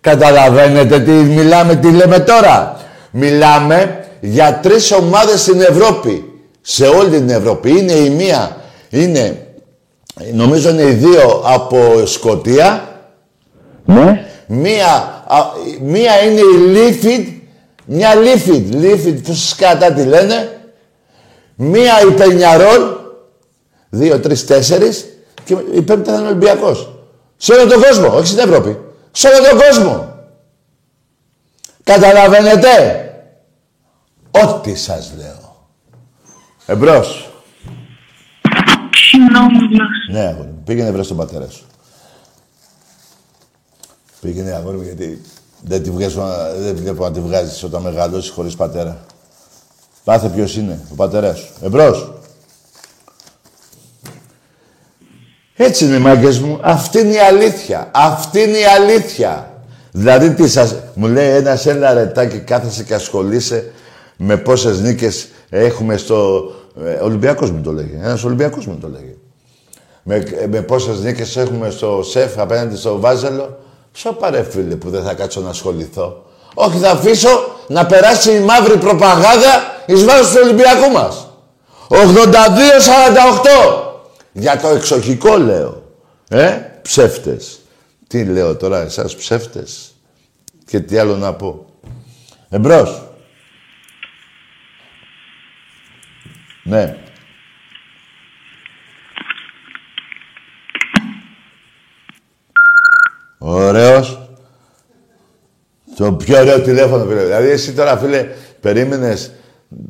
Καταλαβαίνετε τι μιλάμε, τι λέμε τώρα. Μιλάμε για τρεις ομάδες στην Ευρώπη. Σε όλη την Ευρώπη. Είναι η μία, είναι, νομίζω είναι οι δύο από Σκοτία. Ναι. Μία, α, μία είναι η Λίφιντ, μια Λίφιντ, Λίφιντ, που σκάτα τη λένε. Μία η Πενιαρόλ, δύο, τρεις, τέσσερις και η πέμπτη θα είναι ο Ολυμπιακός. Σε όλο τον κόσμο, όχι στην Ευρώπη. Σε όλο τον κόσμο. Καταλαβαίνετε; Ό,τι σας λέω. Εμπρός. Ναι, αγόρι μου. Πήγαινε βρες τον πατέρα σου. Πήγαινε αγόρι μου γιατί δεν, τη βγάζω, δεν βλέπω να τη βγάζεις όταν μεγαλώσεις χωρίς πατέρα. Πάθε ποιος είναι, ο πατέρας σου. Εμπρός. Έτσι είναι, μάγκες μου. Αυτή είναι η αλήθεια. Αυτή είναι η αλήθεια. Δηλαδή, τι σας... Μου λέει ένας ένα ρετάκι, κάθεσαι και ασχολείσαι με πόσες νίκες έχουμε στο... Ε, Ολυμπιακός μου το λέγει. Ένας Ολυμπιακός μου το λέγει. Με, με πόσες νίκες έχουμε στο ΣΕΦ απέναντι στο Βάζελο. Σώπα ρε φίλε που δεν θα κάτσω να ασχοληθώ. Όχι, θα αφήσω να περάσει η μαύρη προπαγάνδα εις βάρος του Ολυμπιακού μας. 82-48. Για το εξοχικό λέω. Ε, ψεύτες. Τι λέω τώρα, εσάς ψεύτες. Και τι άλλο να πω. Εμπρός. Ναι. Ωραίος. Το πιο ωραίο τηλέφωνο, φίλε. Δηλαδή, εσύ τώρα, φίλε, περίμενες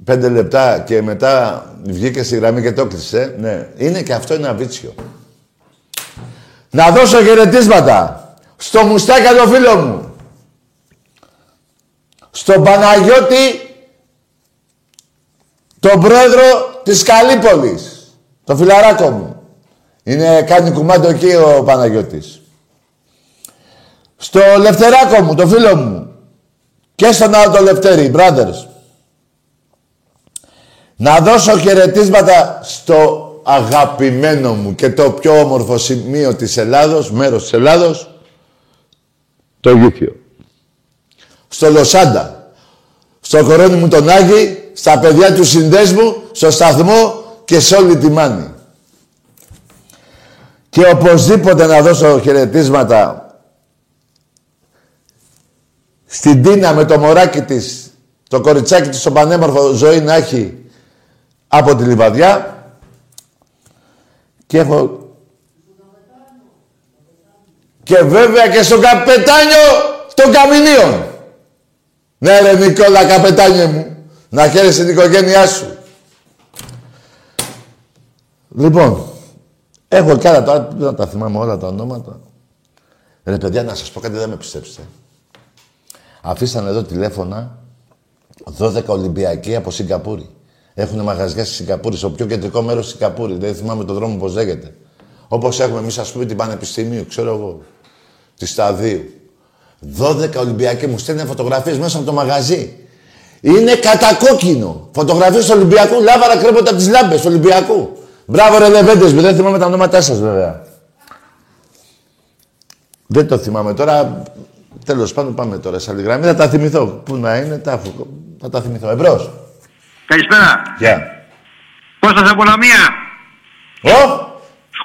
πέντε λεπτά και μετά βγήκες στη γραμμή και το κλείσε. Ναι. Είναι και αυτό ένα βίτσιο. Να δώσω χαιρετίσματα στο Μουστάκα το φίλο μου. Στον Παναγιώτη, τον πρόεδρο της Καλύπολης. Το φιλαράκο μου. Είναι, κάνει κουμάντο εκεί ο Παναγιώτης. Στο Λευτεράκο μου, το φίλο μου. Και στον άλλο το Λευτέρη, brothers. Να δώσω χαιρετίσματα στο αγαπημένο μου και το πιο όμορφο σημείο της Ελλάδος, μέρος της Ελλάδος, το Γήθιο. Στο Λοσάντα, στο κορώνι μου τον Άγη, στα παιδιά του συνδέσμου, στο σταθμό και σε όλη τη Μάνη. Και οπωσδήποτε να δώσω χαιρετίσματα στην Τίνα με το μωράκι της, το κοριτσάκι της, το πανέμορφο ζωή να έχει από τη Λιβαδιά. Και έχω... Και βέβαια και στο καπετάνιο των Καμινίων. Ναι ρε Νικόλα καπετάνιο μου. Να χαίρεσαι την οικογένειά σου. Λοιπόν, έχω κι άλλα τώρα, δεν τα θυμάμαι όλα τα ονόματα. Ρε παιδιά, να σας πω κάτι, δεν με πιστέψετε. Αφήσανε εδώ τηλέφωνα 12 Ολυμπιακοί από Σιγκαπούρη. Έχουν μαγαζιά στη Σιγκαπούρη, στο πιο κεντρικό μέρος της Σιγκαπούρη. Δεν θυμάμαι τον δρόμο πώς λέγεται. Όπως έχουμε εμείς, ας πούμε, την Πανεπιστημίου, ξέρω εγώ. Τη Σταδίου. 12 Ολυμπιακοί μου στέλνουν φωτογραφίες μέσα από το μαγαζί. Είναι κατακόκκινο. Φωτογραφίες του Ολυμπιακού, λάβαρα κρέμονται από τις λάμπες του Ολυμπιακού. Μπράβο, ρε Λεβέντες μου, δεν θυμάμαι τα ονόματά σας βέβαια. Δεν το θυμάμαι τώρα. Τέλος πάντων, πάμε τώρα σε άλλη γραμμή. Θα τα θυμηθώ. Πού να είναι, τα... θα τα θυμηθώ. Εμπρός. Καλησπέρα. Γεια. Κώστας από Λαμία. Ω!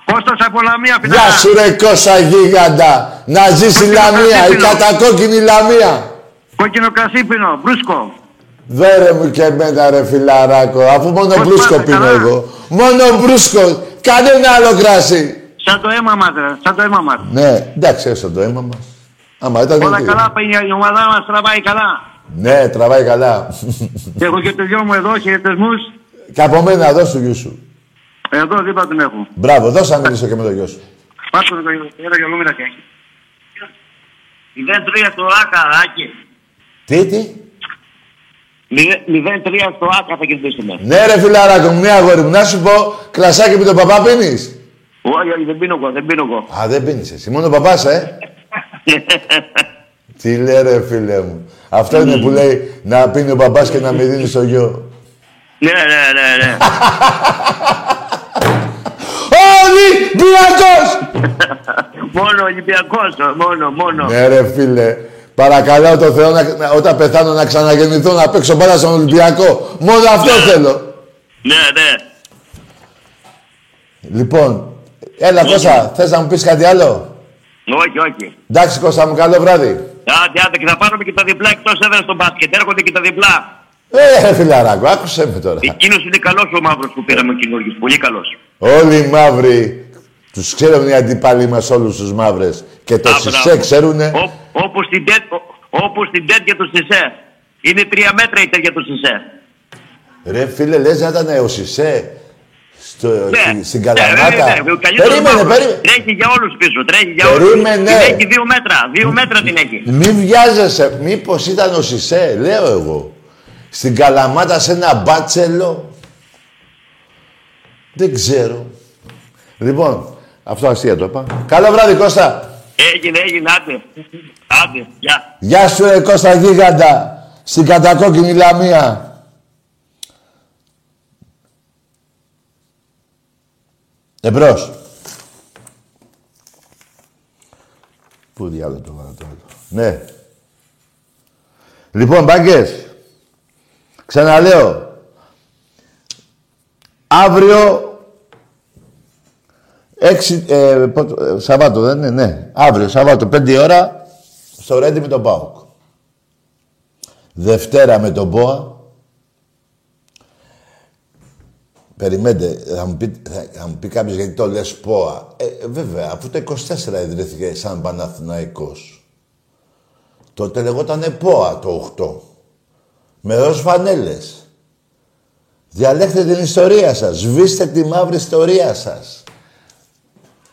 Κώστας από Λαμία, Γεια σου ρε Κώστα γίγαντα. Να ζήσει η Λαμία, η κατακόκκινη Λαμία. Κόκκινο κρασί πίνω, μπρούσκο. Φέρε μου και εμένα ρε φιλαράκο, αφού μόνο Πώς μπρούσκο πάτε, πίνω καλά; εγώ. Μόνο μπρούσκο, κανένα άλλο κρασί. Σαν το αίμα μας, ρε. Σαν το αίμα μας. Ναι, εντάξει, έστω το αίμα μας. Άμα ήταν... Όλα τι- καλά, πάει η ομάδα μας τραβάει καλά. Ναι, τραβάει καλά. Και έχω και το γιο μου εδώ, χαιρετισμούς. και από μένα δώσ' του γιου σου. Εδώ δίπλα την έχω. Μπράβο, δώσε να μιλήσω και με το γιο σου. Πάτω το ένα γελούμενα και έχει. 0-3 στο ΆΚΑ, Άκη. Τι, τι; 0-3 στο ΆΚΑ θα κερδίσουμε. Ναι ρε φιλαράκο μου, μία αγόρι μου, να σου πω, κλασάκι με τον παπά πίνεις; Όχι, όχι, δεν πίνω εγώ, δεν πίνω εγώ. Α, δεν πίνεις εσύ, μόνο παπάς, ε; Τι λέει ρε φίλε μου. Αυτό είναι που λέει να πίνει ο μπαμπάς και να μην δίνει στο γιο. Ναι, ναι, ναι, ναι. Ολυμπιακός! μόνο Ολυμπιακός, μόνο, μόνο. ναι ρε φίλε. Παρακαλώ το Θεό να, να- όταν πεθάνω να ξαναγεννηθώ να παίξω μπάλα στον Ολυμπιακό. Μόνο αυτό θέλω. Ναι, ναι. Λοιπόν, έλα Κώστα, θες να μου πεις κάτι άλλο; Όχι, όχι. Εντάξει Κώστα μου, καλό βράδυ. Άντε, άντε, και θα πάρουμε και τα διπλά εκτός έδρας στο μπάσκετ. Έρχονται και τα διπλά. Ε, ρε φιλαράκο, άκουσέ με τώρα. Εκείνος είναι καλός ο μαύρος που πήραμε ο Κινόργης. Πολύ καλός. Όλοι οι μαύροι, τους ξέρουν οι αντιπάλοι μας όλους τους μαύρες. Και το Α, Σισε μπράβο. ξέρουνε. Ω- Όπως στην τέτ, ο- όπως στην τέτοια του Σισε. Είναι τρία μέτρα η τέτοια του Σισε. Ρε φίλε, λες να ήταν ο Σισε στο, στη- στην ναι, Καλαμάτα; ναι, ναι, ο καλύτερος περίμενε, μαύρος. περίμενε. Τρέχει για όλους πίσω, τρέχει για Περίμενε. όλους. Την έχει δύο μέτρα, δύο μέτρα την έχει. Μη βιάζεσαι. Μήπως ήταν ο Σισε, λέω εγώ. Στην Καλαμάτα σε ένα μπάτσελο. Δεν ξέρω. Λοιπόν, αυτό αστεία το είπα. Καλό βράδυ Κώστα. Έγινε, έγινε, άντε. Άντε, γεια. Γεια σου ρε Κώστα Γίγαντα. Στην κατακόκκινη Λαμία. Εμπρός. Πού διάλογο το βάλα το άλλο. Ναι. Λοιπόν, μπάγκες. Ξαναλέω. Αύριο... Έξι, ε, πότε- ε, Σαββάτο δεν είναι, ναι. Αύριο, Σαββάτο, πέντε ώρα, στο Ρέντι με τον ΠΑΟΚ. Δευτέρα με τον ΠΟΑ. Περιμένετε, θα μου πει, θα, θα μου πει κάποιος γιατί το λες ΠΟΑ. Ε, βέβαια, αφού το 24 ιδρύθηκε σαν Παναθηναϊκός. Τότε λεγότανε ΠΟΑ το 8. Με ροζ φανέλες. Διαλέχτε την ιστορία σας. Σβήστε τη μαύρη ιστορία σας.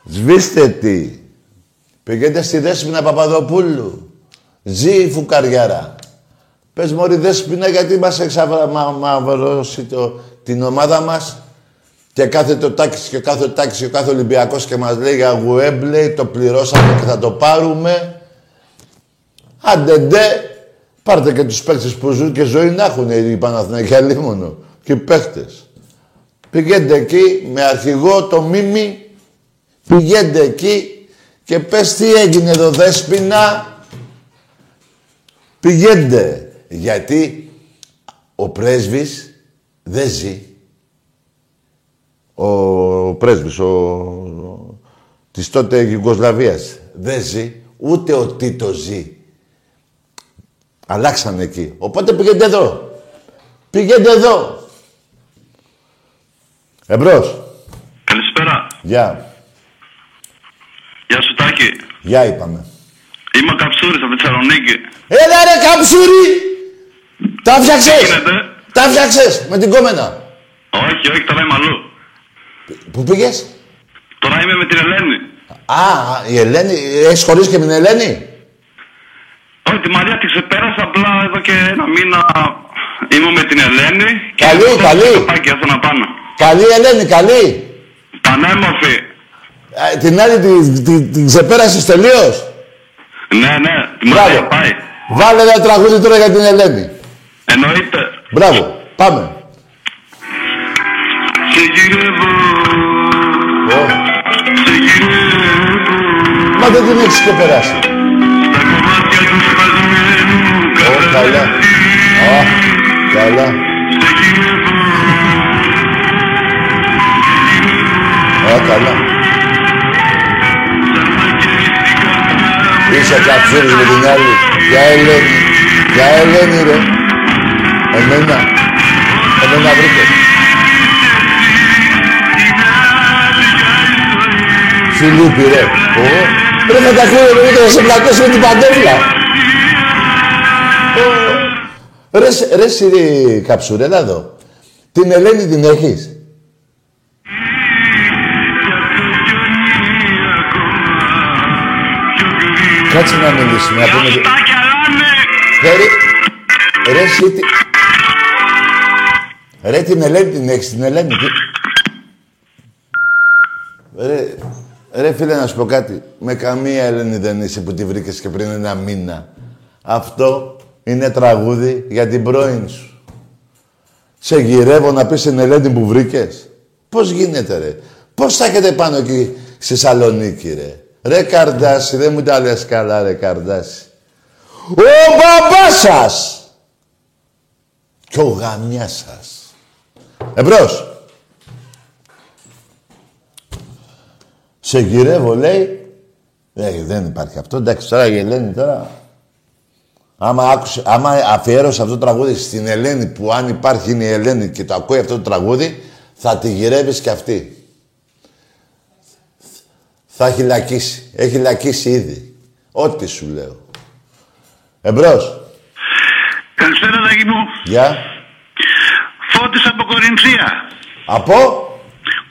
Σβήστε τη. Πηγαίνετε στη Δέσποινα Παπαδοπούλου. Ζει η φουκαριάρα. Πες μωρή Δέσποινα γιατί μας εξαμαυρώσει το, την ομάδα μας; Και κάθε το τάξη και κάθε τάξη και κάθε Ολυμπιακός και μας λέει για Γουέμπλε, το πληρώσαμε και θα το πάρουμε. Άντε ντε, πάρτε και τους παίκτες που ζουν και ζωή να έχουν οι Παναθηναϊκοί μόνο. Και οι παίκτες. Πηγαίνετε εκεί με αρχηγό το Μίμη. Πηγαίνετε εκεί και πες τι έγινε εδώ Δέσποινα. Πηγαίνετε. Γιατί ο πρέσβης δεν ζει. Ο πρέσβης, ο... της τότε Γιουγκοσλαβίας δεν ζει. Ούτε ο Τίτος ζει. Αλλάξανε εκεί. Οπότε πηγαίνετε εδώ. Πηγαίνετε εδώ. Εμπρός. Καλησπέρα. Γεια. Γεια σου Τάκη. Γεια είπαμε. Είμαι ο Καψούρης από Θεσσαλονίκη. Έλα ρε καψούρι! Τα Τι φτιάξες! γίνεται; Τα φτιάξες με την κόμενα. Όχι, όχι, τώρα είμαι αλλού. Πού πήγες; Τώρα είμαι με την Ελένη. Α, η Ελένη. Έχεις χωρίσει και με την Ελένη; Όχι, τη Μαρία τη ξεπέρασα απλά εδώ και ένα μήνα. Είμαι με την Ελένη. και Καλή, αυτό καλή. το πάκι, αυτό να πάνω. Καλή Ελένη, καλή. Πανέμορφη. Ε, την άλλη την, την, την ξεπέρασες τελείως; Ναι, ναι, τη Μπράβο. Μαρία πάει. Βάλε ένα τραγούδι τώρα για την Ελένη. Εννοείται. Μπράβο. Πάμε. Σε γυρεύω, Ω, σε γυρεύω. Μα δεν την έχεις ξεπεράσει. Στα κομμάτια του σπασμένου Ω, καλά. καράβι. Α, καλά. Σε γυρεύω, Α, καλά. Είσαι καψούρης με την άλλη. Για Ελένη. Για Ελένη, ρε. Εμένα. Εμένα βρήκε. Φιλίππη, ρε. Ω. Ρε θα τα ακούω, ρε, θα σε πλακώσει με την παντέφλα. Ω. Ρε, σ- ρε, Σιρή Καψουρέλα εδώ. Την Ελένη την έχεις; Κάτσε να μιλήσουμε, να πούμε... Στάκια λάνε. Ρε, ρε, εσύ τι... Ρε, την Ελένη την έχεις, την Ελένη. Τι... Ρε, ρε, φίλε, να σου πω κάτι. Με καμία Ελένη δεν είσαι που τη βρήκες και πριν ένα μήνα. Αυτό είναι τραγούδι για την πρώην σου. Σε γυρεύω να πεις την Ελένη που βρήκες. Πώς γίνεται, ρε; Πώς θα έχετε πάνω εκεί στη Σαλονίκη, ρε; Ρε Καρδάση, δεν μου τα λες καλά, ρε Καρδάση. Ο μπαμπάς σας! Και ο γαμιάς σας. Εμπρός. Σε γυρεύω, λέει. Ε, δεν υπάρχει αυτό. Εντάξει, τώρα η Ελένη τώρα... Άμα, άκουσε, άμα αφιέρωσε αυτό το τραγούδι στην Ελένη, που αν υπάρχει είναι η Ελένη και το ακούει αυτό το τραγούδι, θα τη γυρεύεις κι αυτή. Θα έχει λακίσει. Έχει λακίσει ήδη. Ό,τι σου λέω. Εμπρός. Καλησπέρα, Δαγί μου. Γεια. Φώτης από Κορινθία. Από,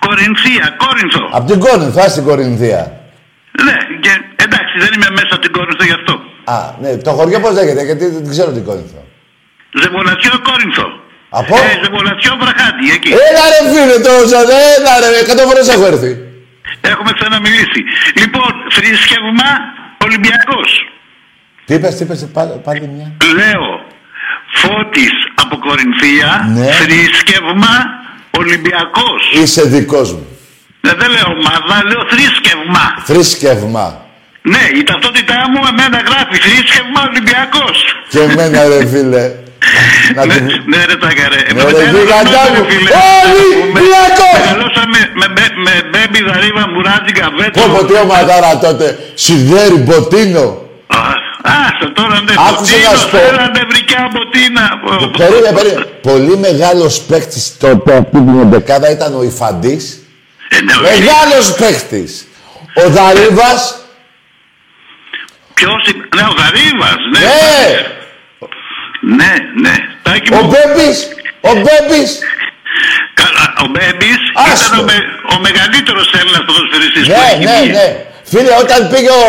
Κορινθία, Κόρινθο. από την Κόρινθο, στην Κορινθία. Ναι, και εντάξει, δεν είμαι μέσα από την Κόρινθο γι' αυτό. Α, ναι, το χωριό πώς λέγεται, γιατί δεν ξέρω την Κόρινθο. Ζεβολατσιό, Κόρινθο. Από; Ε, Ζεβολατσιό, Βραχάτη, εκεί. Έλα ρε φίλε τόσο, έλα ρε, εκατό φορές έχω έρθει. Έχουμε ξαναμιλήσει. Λοιπόν, θρησκεύμα Ολυμπιακός. Τι είπες, τι είπες, πάλι, πάλι μια. Λέω, Φώτης από Κορινθία, Ναι. θρησκεύμα Ολυμπιακός. Είσαι δικός μου. Ε, δεν λέω ομάδα, λέω θρησκεύμα. Θρησκεύμα. Ναι, η ταυτότητά μου εμένα γράφει θρησκεύμα Ολυμπιακός. Και εμένα ρε φίλε. Να ναι, την... ναι, ρε τάκαρε. Ναι, ρε, γιγαντά μου. Ολυμπιακός! Μεγαλώσαμε με, με, με μπέμπι δαρίβα μουράτζι καβέτσο. Πω πω τι ομαδάρα τότε. Σιδέρι, Μποτίνο. Α, στο τώρα ναι. Άκουσε να σου πω. Έλα νευρικά μποτίνα. Περίμενε, περίμενε. Πολύ μεγάλος παίκτης τότε αυτή την δεκάδα ήταν ο Ιφαντής. Ε, ναι, όχι. Μεγάλος παίκτης. Ο Δαρίβας. Ποιος είναι, ναι, ο Δαρίβας, ναι. Ναι. Ναι, ναι. Τάκη Ο μου, Μπέμπης. Ο Μπέμπης. καλά, ο Μπέμπης Άστο. ήταν ο, με, ο μεγαλύτερος Έλληνας ποδοσφαιριστής που Ναι, έχει ναι, βγει. ναι. Φίλε, όταν πήγε ο,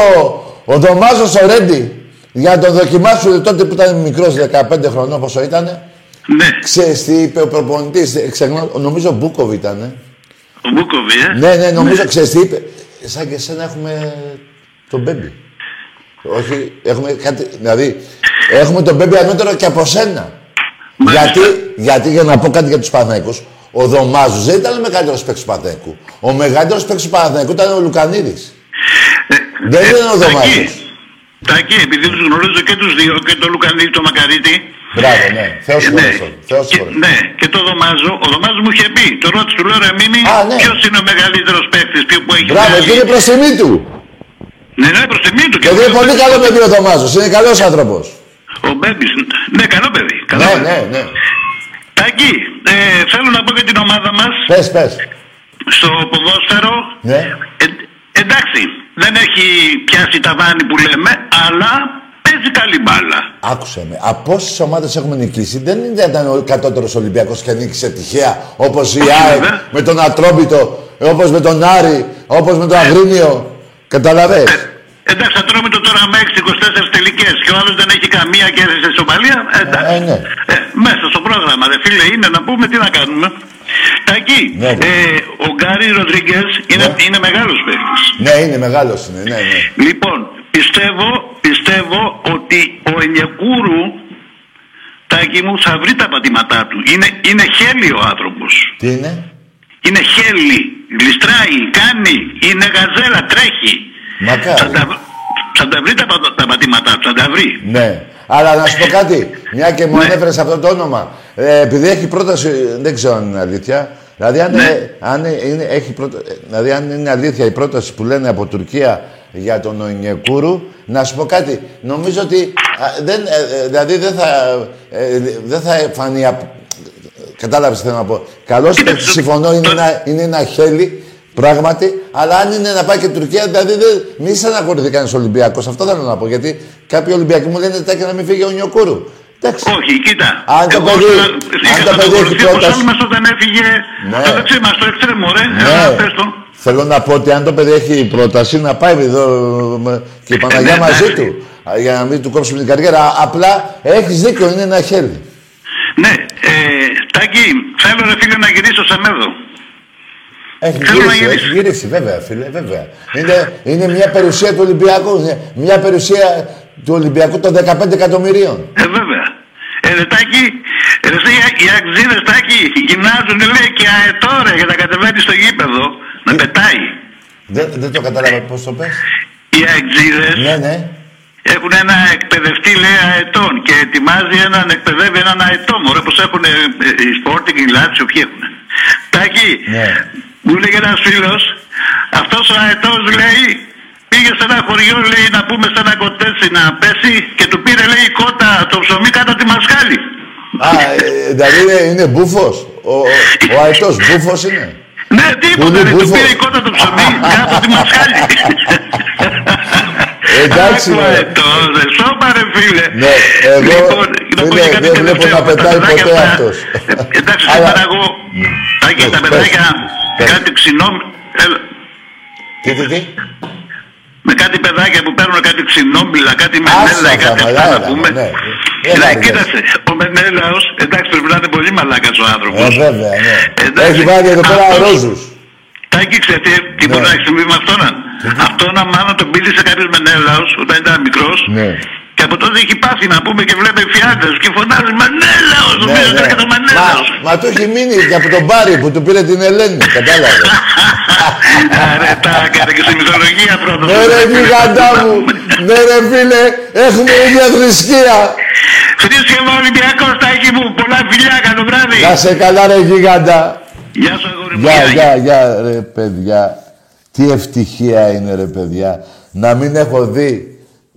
ο Δωμάζος ο Ρέντι για να τον δοκιμάσουν τότε που ήταν μικρός, 15 χρονών πόσο ήτανε, Ναι, ξέρεις τι είπε ο προπονητής, ε, ξεχνάω, νομίζω Μπούκοβ ήτανε. ο Μπούκοβι, ε; Ναι, ναι, νομίζω, ξέρεις τι είπε. Σαν και εσένα έχουμε τον Μπέμπι. Όχι, έχουμε κάτι, δηλαδή, έχουμε τον Μπέμπι ανώτερο και από σένα. Μάλιστα. Γιατί, γιατί, για να πω κάτι για τους Παναθηναϊκούς, Ο Δωμάζος δεν ήταν ο μεγαλύτερος παίκτης του Παναθηναϊκού. Ο μεγαλύτερος παίκτης του Παναθηναϊκού ήταν ο Λουκανίδης. Ε, Δεν ε, είναι ο Δωμάζος. Τάκη, Τάκη, επειδή τους γνωρίζω και τους δύο, και τον Λουκανίδη, τον Μακαρίτη. Μπράβο, ναι. Θεός ε, ναι, συγχωρέσω. Θεός και, συγχωρέσω. ναι, και το Δωμάζο, ο Δωμάζος μου είχε πει, το ρώτησε του λέω ρε Μίμη, Α, ναι. ποιος είναι ο μεγαλύτερος παίκτης ποιο που έχει Μπράβο, βγάλει». και είναι προς τιμή του. Ναι, ναι, προς τιμή του. Και είναι πολύ καλό παιδί ο Δωμάζος. Είναι καλός άνθρωπος. Ο Μπέμπης, ναι, καλό παιδί. Καλό Ναι, παιδί. ναι, ναι. Τάκη, ε, θέλω να πω για την ομάδα μας, Πες, πες. στο ποδόσφαιρο, Ναι. ε, εντάξει, δεν έχει πιάσει τα βάνη που λέμε, αλλά παίζει καλή μπάλα. Άκουσε με. Από όσες ομάδες έχουμε νικήσει, δεν ήταν ο κατώτερος Ολυμπιακός και νίκησε τυχαία όπως η Όχι, ΑΕΚ βέβαια. με τον Ατρόμητο, όπως με τον Άρη, όπως με τον Αγρίνιο. Καταλαβέ. Εντάξει, θα τρώμε το τώρα μέχρι 24 τελικές και ο άλλος δεν έχει καμία και έζησε ισοπαλία. Ε, εντάξει. Ε, ναι. Ε, μέσα στο πρόγραμμα, ρε φίλε, είναι να πούμε τι να κάνουμε. Τακί, Ναι, ναι. ε, ο Γκάρι Ροντρίγκες είναι, Ναι. είναι μεγάλος παίκτη. Ναι, είναι μεγάλος είναι. Ναι, ναι. Λοιπόν, πιστεύω, πιστεύω ότι ο Ενιακούρου Τάκη μου θα βρει τα πατήματά του. Είναι, είναι χέλη ο άνθρωπος. Τι είναι; Είναι χέλη. Γλιστράει, κάνει, είναι γαζέλα, τρέχει. Μακάρι. Θα τα, θα τα βρει τα, πα- τα πατήματά του, θα τα βρει. Ναι. Αλλά να σου πω κάτι, μια και μου Ναι. ανέφερες αυτό το όνομα. Ε, επειδή έχει πρόταση, δεν ξέρω αν είναι αλήθεια. Δηλαδή, αν, Ναι. ε, αν είναι, έχει πρώτα, ε, δηλαδή, αν είναι αλήθεια η πρόταση που λένε από Τουρκία για τον Ονιεκούρου, να σου πω κάτι. Νομίζω ότι α, δεν, ε, ε, δηλαδή δεν θα, ε, δεν θα φανεί. απ- Κατάλαβες τι θέλω να πω. Καλό Κοίταξε, συμφωνώ, είναι το- ένα, είναι ένα χέλι, πράγματι. Αλλά αν είναι να πάει και Τουρκία, δηλαδή δεν, μη στεναχωρηθεί κανένα Ολυμπιακός. Αυτό θέλω να πω. Γιατί κάποιοι Ολυμπιακοί μου λένε τάκι να μην φύγει ο Νιοκούρου. Εντάξει. Όχι, κοίτα. Αν το εγώ παιδί- στο- αν είχα το παιδί έχει κατηγορηθεί πως πρόταση- όλοι μας όταν έφυγε Ναι. στο δεξί μας, στο εξτρέμο, ρε. Έλα, Ναι. πες το. Θέλω να πω ότι αν το παιδί έχει πρόταση να πάει εδώ με- και η Παναγιά ναι, μαζί εντάξει. του. Α, Για να μην του κόψουμε την καριέρα. Απλά έχεις δίκιο, είναι ένα χέλι. Ναι, ε, Τάκη, θέλω ρε φίλε να γυρίσω σε μέδο. Έχει Θέλω να γυρίσει, γυρίσει. έχει γυρίσει, βέβαια, φίλε, βέβαια. Είναι, είναι μια περιουσία του Ολυμπιακού. Είναι μια περιουσία του Ολυμπιακού των 15 εκατομμυρίων. Ε, βέβαια. Ε, ρε Τάκη, ρε, εσύ, οι- οι αξίδες Τάκη γυμνάζουν λέει και αετό ρε για να κατεβαίνει στο γήπεδο να πετάει. Δεν, δεν το κατάλαβα πώς το πες. Οι αξίδες Ναι, ναι. έχουν ένα εκπαιδευτή λέει αετών και ετοιμάζει έναν, εκπαιδεύει έναν αετό μωρέ όπως έχουν ε, ε, οι Sporting, οι Lazio, ποιοι έχουν. Τάκη, Ναι. Μου λέγε ένας φίλος, αυτός ο αετός λέει πήγε σε ένα χωριό λέει να πούμε σε ένα κοτέτσι να πέσει και του πήρε λέει η κότα το ψωμί κάτω από τη μασχάλη. Α, ε, δηλαδή είναι, είναι μπούφος. Ο, ο, ο αετός μπούφος είναι. Ναι, τίποτα, Πολύ ρε, του μπούφος. πήρε η κότα το ψωμί κάτω από τη μασχάλη. Εντάξει, Άκου, ρε. αετός, ρε, σώπα ρε φίλε. Ναι, εγώ, Λοιπόν, να πω φίλε, και κάτι δεν βλέπω τελευταίο, να με τα πετάει παιδάκια ποτέ αυτά. αυτός. Ε, Εντάξει, Αλλά- σήμερα εγώ, Τάκη, Πες, τα πες, παιδάκια, πες. Κάτι ξινό, έλα, Τι, τι, τι; με κάτι παιδάκια που παίρνουν κάτι ξινόμπιλα, κάτι Άσε μενέλα ή αυτά, κάτι μαλάκα, αυτά να πούμε. ναι. Ε, Έλα, ναι, ρε. κοίταξε, ο Μενέλαος, εντάξει πρέπει να είναι πολύ μαλάκας ο άνθρωπος. Ε, βέβαια, ναι. Εντάξει, Έχει βάλει εδώ πέρα αυτός- ρόζους. Τάκη, ξέρετε τι, τι Ναι. μπορεί να έχει συμβεί με αυτόν. Αυτόν να μάλλον τον πήλησε κάποιος Μενέλαος όταν ήταν μικρός. Ναι. Και από τότε έχει πάθει να πούμε και βλέπει φιάντες και φωνάζει Μενέλαος, ο Ναι, οποίος ναι. έρχεται ο Μενέλαος. Μα, μα του έχει μείνει και από τον Μπάρι που του πήρε την Ελένη. Κατάλαβες. Ρε τάκα, ρε, και στη μυθολογία πρώτα. ναι ρε γιγαντά μου. ναι ρε φίλε. Έχουμε ίδια θρησκεία. Θρήσκευα Ολυμπιακός, Τάκη μου. Πολλά φιλιά, καλό βράδυ. Να σε καλά ρε γιγαντά. Γεια σου, αγόρι μου. Γεια, Γεια, γεια, γεια ρε παιδιά. Τι ευτυχία είναι ρε παιδιά. Να μην έχω δει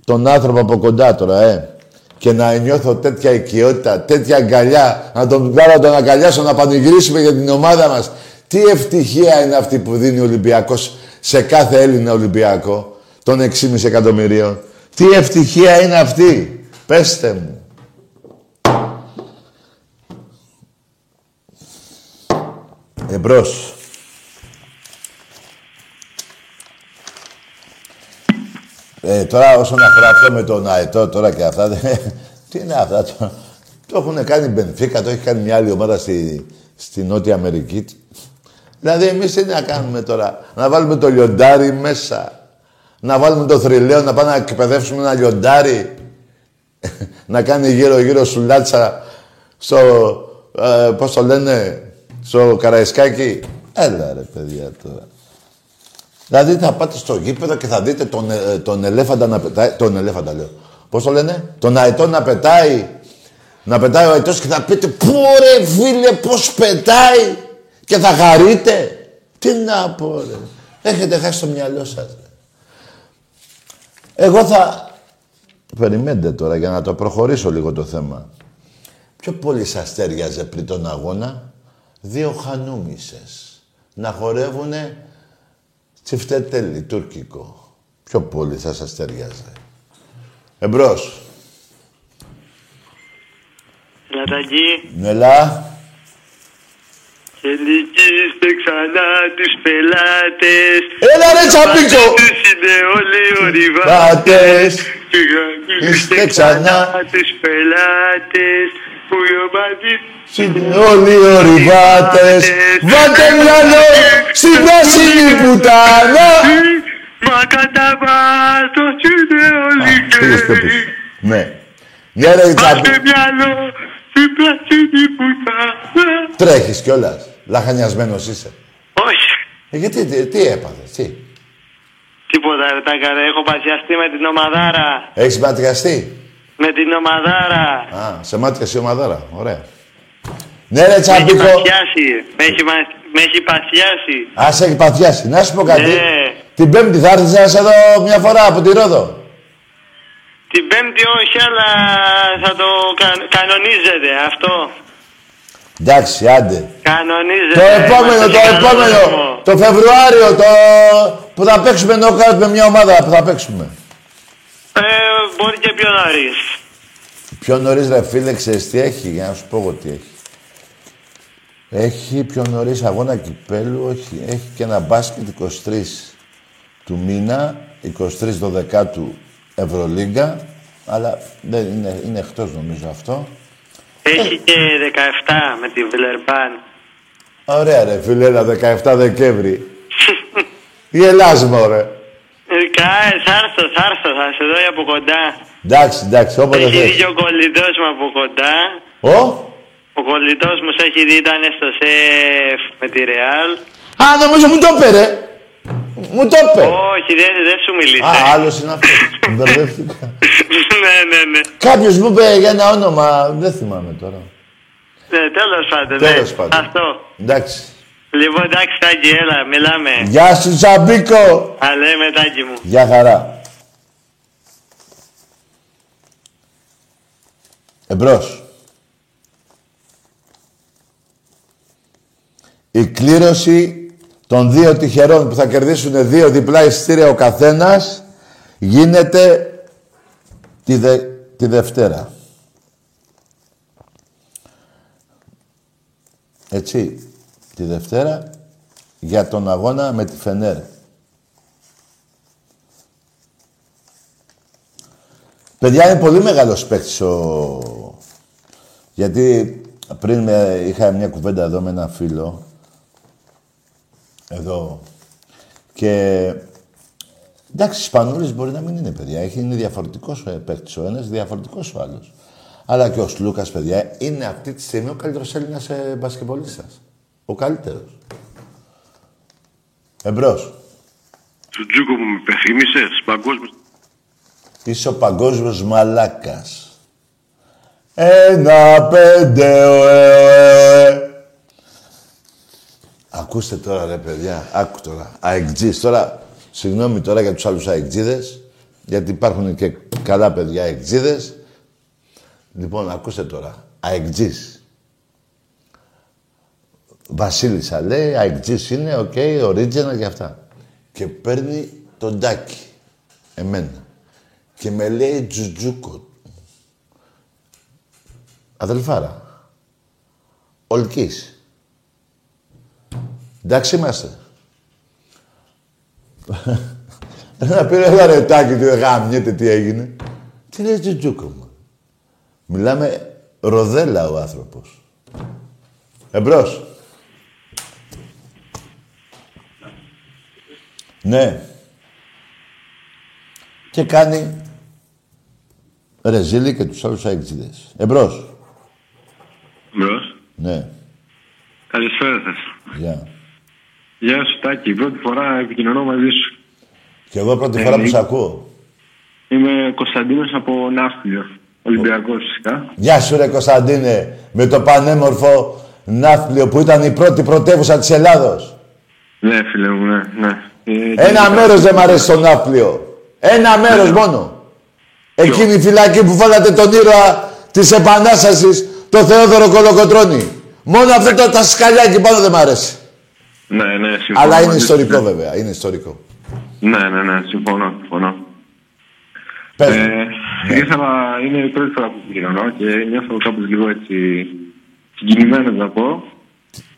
τον άνθρωπο από κοντά τώρα, ε. Και να νιώθω τέτοια οικειότητα, τέτοια αγκαλιά. Να τον βγάλω, να τον αγκαλιάσω, να πανηγυρίσουμε για την ομάδα μας. Τι ευτυχία είναι αυτή που δίνει ο Ολυμπιακός σε κάθε Έλληνα Ολυμπιακό των 6,5 εκατομμυρίων. Τι ευτυχία είναι αυτή. Πέστε μου. Εμπρός. Ε, τώρα όσον αφορά αυτό με τον Αετό τώρα και αυτά, δεν- τι είναι αυτά τώρα. Το έχουν κάνει η Μπενφίκα, το έχει κάνει μια άλλη ομάδα στη, στη Νότια Αμερική. Δηλαδή εμείς τι να κάνουμε τώρα, να βάλουμε το λιοντάρι μέσα, να βάλουμε το θρυλαίο, να πάμε να εκπαιδεύσουμε ένα λιοντάρι, να κάνει γύρω-γύρω σουλάτσα στο, ε, πώς το λένε, Στο Καραϊσκάκι. Έλα ρε παιδιά τώρα. Δηλαδή θα πάτε στο γήπεδο και θα δείτε τον, ε, τον ελέφαντα να πετάει. Τον ελέφαντα λέω. Πώς το λένε, τον αετό να πετάει. Να πετάει ο αετός και θα πείτε Πού ρε φίλε πώς πετάει και θα χαρείτε. Τι να πω ρε. Έχετε χάσει το μυαλό σας. Ρε. Εγώ θα... Περιμένετε τώρα για να το προχωρήσω λίγο το θέμα. Πιο πολύ σας τέριαζε πριν τον αγώνα δύο χανούμισες να χορεύουνε τσιφτετέλι, τουρκικό. Πιο πολύ θα σας ταιριάζει. Εμπρός. Λαταγί. Μελά. Και νικήστε ξανά τους πελάτες. Έλα ρε τσαπίκο. Τους είναι όλοι ορειβάτες. Πάτες. Είστε ξανά τους πελάτες. Που οι οπαδοί Είναι όλοι οι ορειβάτες. Βάτε μυαλό στην πράσινη πουτάνα. Μα κατά βάθος είναι όλοι Πήγες πιο γκέι. πίσω. Ναι. Ναι ρε Βάτε τσαπίκο. μυαλό στην πράσινη πουτάνα. Τρέχεις κιόλας. Λαχανιασμένος είσαι. Όχι. Ε, γιατί, τι, τι έπαθες, τι; Τίποτα ρε τάκαρε, έχω παθιαστεί με την ομαδάρα. Έχεις ματριαστεί. Με την ομαδάρα. Α, σε μάτιασε η ομαδάρα. Ωραία. Ναι ρε Με έχει τσαπίκο. παθιάσει. Με έχει, μα- με έχει παθιάσει. Α, σε έχει παθιάσει. Να σου πω κάτι. Ναι. Την Πέμπτη θα έρθεις να σε δω μια φορά από τη Ρόδο; Την πέμπτη όχι, αλλά θα το κα- κανονίζετε αυτό. Εντάξει, άντε. Κανονίζετε. Το επόμενο, Είμαστε το σε καλό επόμενο. δρόμο. Το Φεβρουάριο, το... που θα παίξουμε νοκάουτ με μια ομάδα που θα παίξουμε. Ε, μπορεί και πιο νωρίς. Πιο νωρίς, ρε φίλε, ξέρεις τι έχει, για να σου πω εγώ τι έχει. Έχει πιο νωρίς αγώνα κυπέλου, όχι. Έχει και ένα μπάσκετ 23 του μήνα, 23 12 Ευρωλίγκα, αλλά δεν είναι, είναι εκτός νομίζω αυτό. Έχει και 17 με τη Βιλερμπάν. Ωραία ρε φίλε, έλα 17 Δεκέμβρη. Η Ελλάς μωρέ. Κάε, θα έρθω, θα έρθω, θα σε δω από κοντά. Εντάξει, εντάξει, όποτε Έχει δει θες. και ο κολλητός μου από κοντά. Ω, Ο κολλητός μου σε έχει δει, ήταν στο σεφ με τη Ρεάλ. α, νομίζω μου το είπε ρε. Μου το είπε. Όχι, δεν, δεν σου μιλήσε. Α, άλλος είναι αυτός. Μπερδεύτηκα. ναι, ναι, ναι. Κάποιος μου είπε για ένα όνομα, δεν θυμάμαι τώρα. Ναι, τέλος πάντων. Τέλος ναι. πάντων. Αυτό. Εντάξει. Λοιπόν, εντάξει, Τάκη, έλα, μιλάμε. Γεια σου Τσαμπίκο. Α, λέμε, Τάκη μου. Γεια χαρά. Εμπρός. Η κλήρωση των δύο τυχερών που θα κερδίσουν δύο διπλά εισιτήρια ο καθένας γίνεται τη, δε, τη Δευτέρα. Έτσι, τη Δευτέρα για τον αγώνα με τη Φενέρ. Παιδιά είναι πολύ μεγάλος παίκτης ο... Γιατί πριν με... είχα μια κουβέντα εδώ με ένα φίλο. Εδώ. Και... Εντάξει, Ισπανούλης μπορεί να μην είναι παιδιά. Έχει, είναι διαφορετικός ο παίκτης ο ένας, διαφορετικός ο άλλος. Αλλά και ο Σλούκας, παιδιά, είναι αυτή τη στιγμή ο καλύτερος Έλληνας ε, μπασκετμπολίστας. Ο καλύτερος. Εμπρός. Του Τζούκο που με υπενθύμησες, παγκόσμιος. Είσαι ο παγκόσμιος μαλάκας. Ένα πέντε ωε, ωε. Ακούστε τώρα ρε παιδιά, άκου τώρα. Αεκτζής. Τώρα, συγγνώμη τώρα για τους άλλους αεκτζίδες, γιατί υπάρχουν και καλά παιδιά αεκτζίδες. Λοιπόν, ακούστε τώρα. Αεκτζής. Βασίλισσα λέει, αεκτζής είναι, OK, okay, original και αυτά. Και παίρνει τον Τάκη, εμένα. Και με λέει Τζουτζούκο. Αδελφάρα. Ολκής. Εντάξει είμαστε. Να πήρε ένα ρετάκι του γάμιεται τι έγινε. Τι λέει Τζουτζούκο μου. Μιλάμε ροδέλα ο άνθρωπος. Εμπρός. Ναι. Και κάνει ρεζίλη και τους άλλους αεξίδες. Εμπρός. Μπρος. Ναι. Καλησπέρα σας. Γεια. Γεια σου Τάκη, πρώτη φορά επικοινωνώ μαζί σου. Και εγώ πρώτη φορά που σ' ακούω. Είμαι Κωνσταντίνος από Ναύπλιο, Ολυμπιακός φυσικά. Γεια σου ρε Κωνσταντίνε, με το πανέμορφο Ναύπλιο που ήταν η πρώτη πρωτεύουσα της Ελλάδος. Ναι φίλε μου, ναι, ναι. Ε, Ένα και- μέρος δεν μ' αρέσει το Ναύπλιο. Ένα μέρος μόνο. Εκείνη η φυλακή που βάλατε τον ήρωα της Επανάστασης, το Θεόδωρο Κολοκοτρώνη. Μόνο αυτό το τα σκαλιά εκεί πάνω δεν μ' αρέσει. Ναι, ναι, συμφωνώ. Αλλά είναι μαζί σου. ιστορικό βέβαια, είναι ιστορικό. Ναι, ναι, ναι, συμφωνώ, συμφωνώ. Πες μου. Ε, ήθελα, είναι η πρώτη φορά που επικοινωνώ και νιώθω κάπως λίγο έτσι συγκινημένος να πω.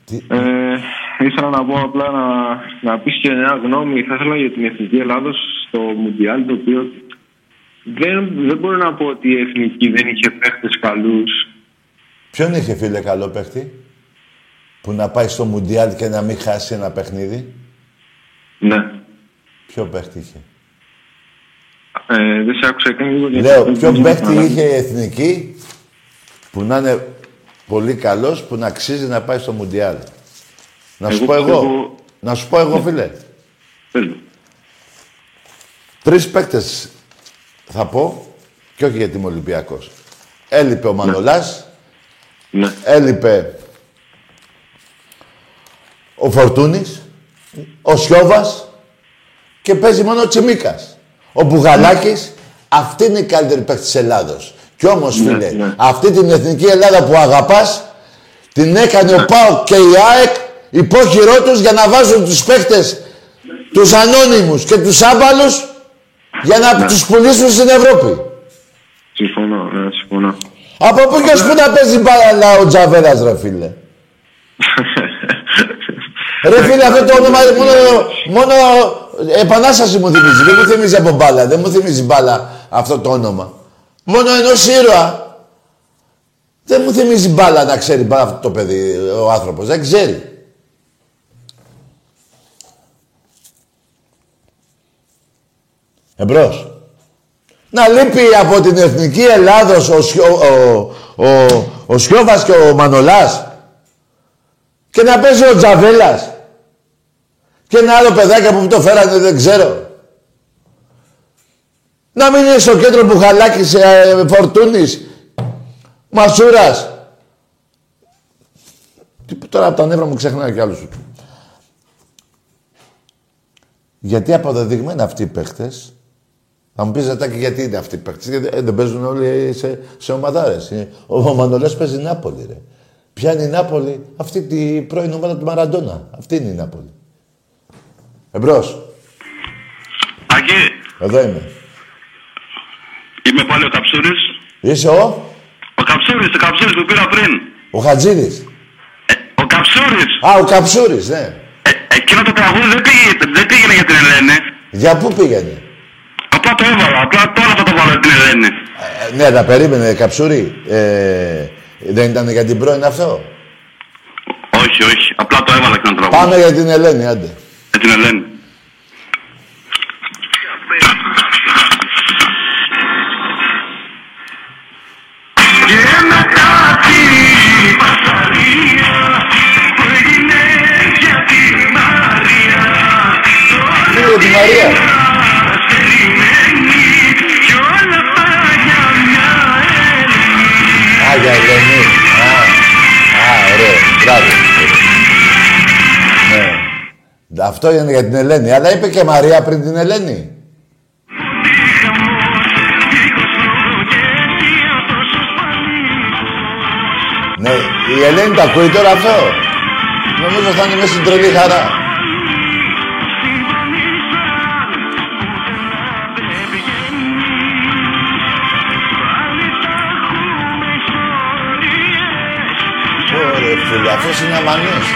Τι- Ε, ήθελα να πω απλά να, να πεις και μια γνώμη. Θα ήθελα για την Εθνική Ελλάδος στο Μουντιάλ, το οποίο δεν, δεν μπορώ να πω ότι η Εθνική δεν είχε παίχτες καλούς. Ποιον είχε φίλε καλό παίχτη που να πάει στο Μουντιάλ και να μην χάσει ένα παιχνίδι; Ναι. Ποιο παίχτη είχε; Ε, δεν σε άκουσα καν λίγο γιατί Λέω, δεν ποιο ξέρω παίχτη καλά. είχε η εθνική που να είναι πολύ καλός, που να αξίζει να πάει στο Μουντιάλ. Να σου Εγώ πω εγώ. πιστεύω- Να σου πω εγώ, φίλε. Πες μου. Τρεις παίκτες θα πω και όχι γιατί είμαι Ολυμπιακός. Έλειπε ο Μανολάς, Ναι. έλειπε ο Φορτούνης, ο Σιώβας και παίζει μόνο ο Τσιμίκας. Ο Μπουγαλάκης, αυτή είναι η καλύτερη παίκτη της Ελλάδος. Κι όμως, φίλε, ναι. αυτή την εθνική Ελλάδα που αγαπάς, την έκανε ο ΠΑΟΚ και η ΑΕΚ υπόχειρό τους για να βάζουν τους παίκτες, τους ανώνυμους και τους άμπαλους για να τους πουλήσουν στην Ευρώπη. Συμφωνώ, ναι, συμφωνώ. Από πού και ως πού να παίζει μπάλα ο Τζαβέλας, ρε φίλε; Ρε φίλε, αυτό το όνομα μόνο, μόνο επανάσταση μου θυμίζει. Δεν μου θυμίζει από μπάλα. Δεν μου θυμίζει μπάλα αυτό το όνομα. Μόνο ενός ήρωα. Δεν μου θυμίζει μπάλα να ξέρει μπάλα αυτό το παιδί, ο άνθρωπος. Δεν ξέρει. Εμπρός. Να λείπει από την Εθνική Ελλάδος ο, Σιώ, ο, ο, ο Σιώβας και ο Μανολάς και να παίζει ο Τζαβέλας και ένα άλλο παιδάκι από που το φέρανε δεν ξέρω. Να μην είναι στο κέντρο Μπουχαλάκης, ε, Φορτούνης, Μασούρας. Τι που τώρα από τα νεύρα μου ξεχνάει κι άλλους. Γιατί αποδεδειγμένα αυτοί οι παίχτες θα μου πεις Ζετάκη γιατί είναι αυτοί οι παίκτες. Γιατί ε, δεν παίζουν όλοι σε, σε ομαδάρες. Ε, Ο, ο Μανολές παίζει Νάπολη, ρε. Ποια είναι η Νάπολη, αυτή την πρώην ομάδα του Μαραντόνα. Αυτή είναι η Νάπολη. Εμπρός. Τάκη, Εδώ είμαι. Είμαι πάλι ο Καψούρης. Είσαι ο, Ο Καψούρης, ο Καψούρης που πήρα πριν. ο Χατζίδης. Ε, ο Καψούρης. Α, ο Καψούρης, ναι. Ε, εκείνο το τραγούδι δεν πήγε, δεν πήγαινε για την Ελένη. Για πού πήγαινε; Απλά το έβαλα, απλά τώρα θα το βάλω για την Ελένη. Ε, ναι, τα περίμενε, Καψούρη. Ε, δεν ήταν για την πρώην αυτό; Όχι, όχι, απλά το έβαλα και ένα τραγούδι. Πάμε για την Ελένη, άντε. Για την Ελένη. Μαρία. Α, για Ελένη. Α, α, ωραίο. Μπράβο. Ναι. Αυτό είναι για την Ελένη. Αλλά είπε και Μαρία πριν την Ελένη. Ναι, η Ελένη τα ακούει τώρα αυτό. Νομίζω θα είναι μέσα στην τρελή χαρά. Φίλε, αυτός είναι αμανής.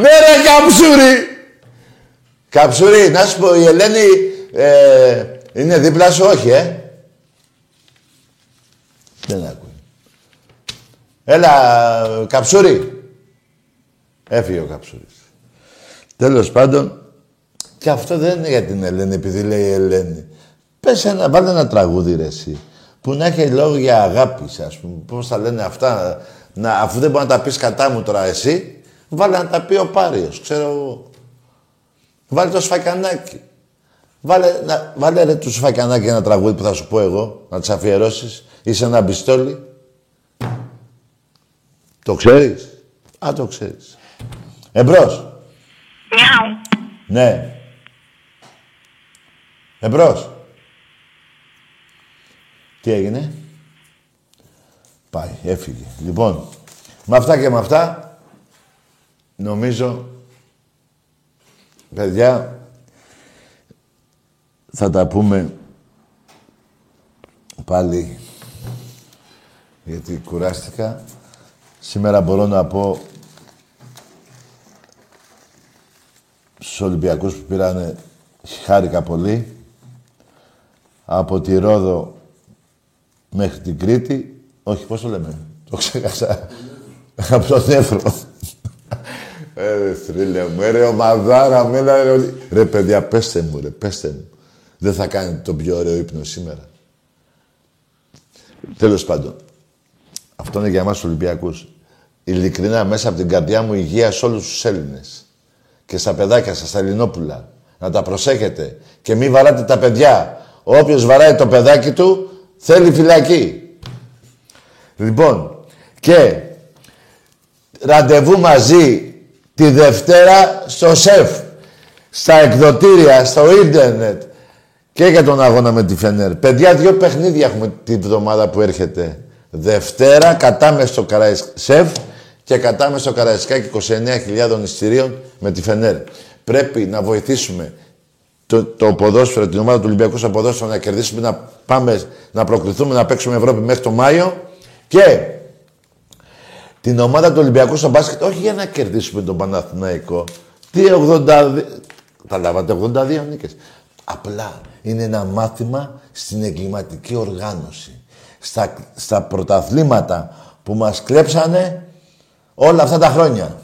ναι ρε Καψούρη! Καψούρη, να σου πω, η Ελένη ε, είναι δίπλα σου, όχι, ε. Δεν ακούει. Έλα, Καψούρη. Έφυγε ο Καψούρης. Τέλος πάντων, και αυτό δεν είναι για την Ελένη, επειδή λέει Ελένη. Πες ένα, βάλε ένα τραγούδι ρε εσύ, που να έχει λόγια αγάπης, ας πούμε. Πώς θα λένε αυτά, να, αφού δεν μπορεί να τα πεις κατά μου τώρα εσύ, βάλε να τα πει ο Πάριος, ξέρω εγώ. Βάλε το σφακιανάκι. Βάλε, να, βάλε ρε του σφακιανάκι ένα τραγούδι που θα σου πω εγώ, να τις αφιερώσεις. Είσαι ένα μπιστόλι. Το ξέρεις; Α, το ξέρεις. Εμπρός. Μιαου. Ναι. Εμπρός. Τι έγινε; Πάει, έφυγε. Λοιπόν, με αυτά και με αυτά, νομίζω, παιδιά, θα τα πούμε πάλι, γιατί κουράστηκα. Σήμερα μπορώ να πω στους Ολυμπιακούς που πήρανε χάρηκα πολύ. Από τη Ρόδο μέχρι την Κρήτη. Όχι, πώς το λέμε. Το ξέχασα. Από τον Εύρο. Ε, θρύλε μου, ε, ρε ομαδάρα μου, ρε, ρε παιδιά, πέστε μου, ρε, πέστε μου. Δεν θα κάνει τον πιο ωραίο ύπνο σήμερα. Τέλος πάντων. Αυτό είναι για εμάς τους Ολυμπιακούς. Ειλικρινά, μέσα από την καρδιά μου υγεία σε όλους τους Έλληνες. Και στα παιδάκια σας, στα Ελληνόπουλα. Να τα προσέχετε. Και μην βαράτε τα παιδιά. Όποιος βαράει το παιδάκι του, θέλει φυλακή. Λοιπόν, και ραντεβού μαζί τη Δευτέρα στο ΣΕΦ, στα εκδοτήρια, στο ίντερνετ και για τον αγώνα με τη Φενέρ. Παιδιά, δύο παιχνίδια έχουμε τη βδομάδα που έρχεται. Δευτέρα, κατάμε στο ΣΕΦ και κατάμε στο Καραϊσκάκι 29.000 εισιτηρίων με τη Φενέρ. Πρέπει να βοηθήσουμε το, το ποδόσφαιρο, την ομάδα του Ολυμπιακού στο ποδόσφαιρο να κερδίσουμε, να πάμε να προκριθούμε, να παίξουμε Ευρώπη μέχρι το Μάιο και την ομάδα του Ολυμπιακού στο μπάσκετ, όχι για να κερδίσουμε τον Παναθηναϊκό. Τι 82. Τα λάβατε 82 νίκες. Απλά είναι ένα μάθημα στην εγκληματική οργάνωση. Στα, στα πρωταθλήματα που μας κλέψανε όλα αυτά τα χρόνια.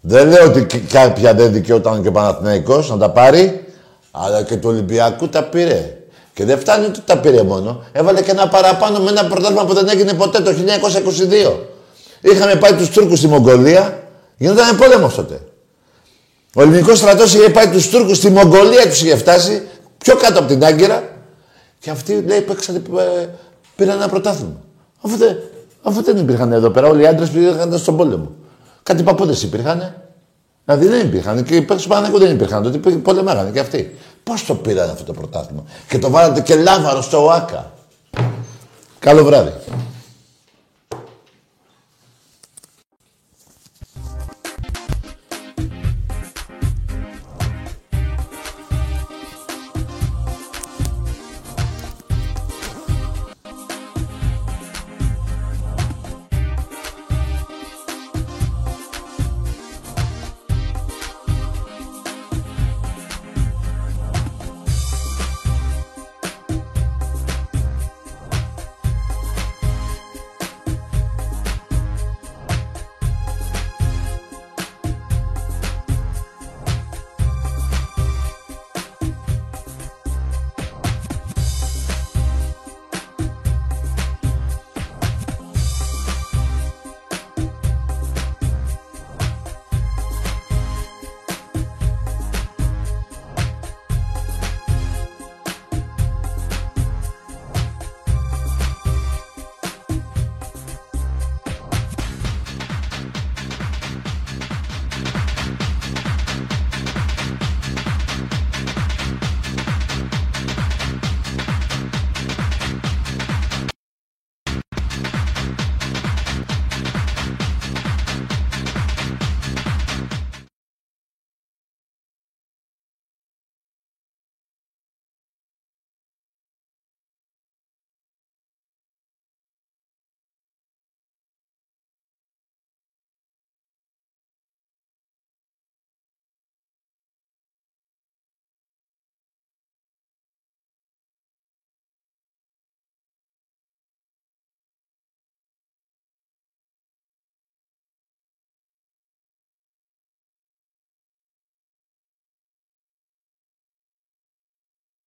Δεν λέω ότι κάποια δεν δικαιόταν και ο Παναθηναϊκός να τα πάρει, αλλά και του Ολυμπιακού τα πήρε. Και δεν φτάνει ότι τα πήρε μόνο. Έβαλε και ένα παραπάνω με ένα πρωτάθλημα που δεν έγινε ποτέ το 1922. Είχαμε πάει τους Τούρκους στη Μογγολία, γινόταν πόλεμος τότε. Ο ελληνικός στρατός είχε πάει τους Τούρκους στη Μογγολία, τους είχε φτάσει πιο κάτω από την Άγκυρα και αυτοί λέει παίξανε, ε, πήραν ένα πρωτάθλημα. Αφού δεν, αφού δεν υπήρχαν εδώ πέρα, όλοι οι άντρες πήγαν στον πόλεμο. Κάτι παππούδες υπήρχαν. Δηλαδή δεν υπήρχαν. Και οι παίκτες του δεν υπήρχαν. Τότε πολεμάγανε και αυτοί. Πώς το πήραν αυτό το πρωτάθλημα. Και το βάλατε και λάβαρο στο ΟΑΚΑ. Καλό βράδυ.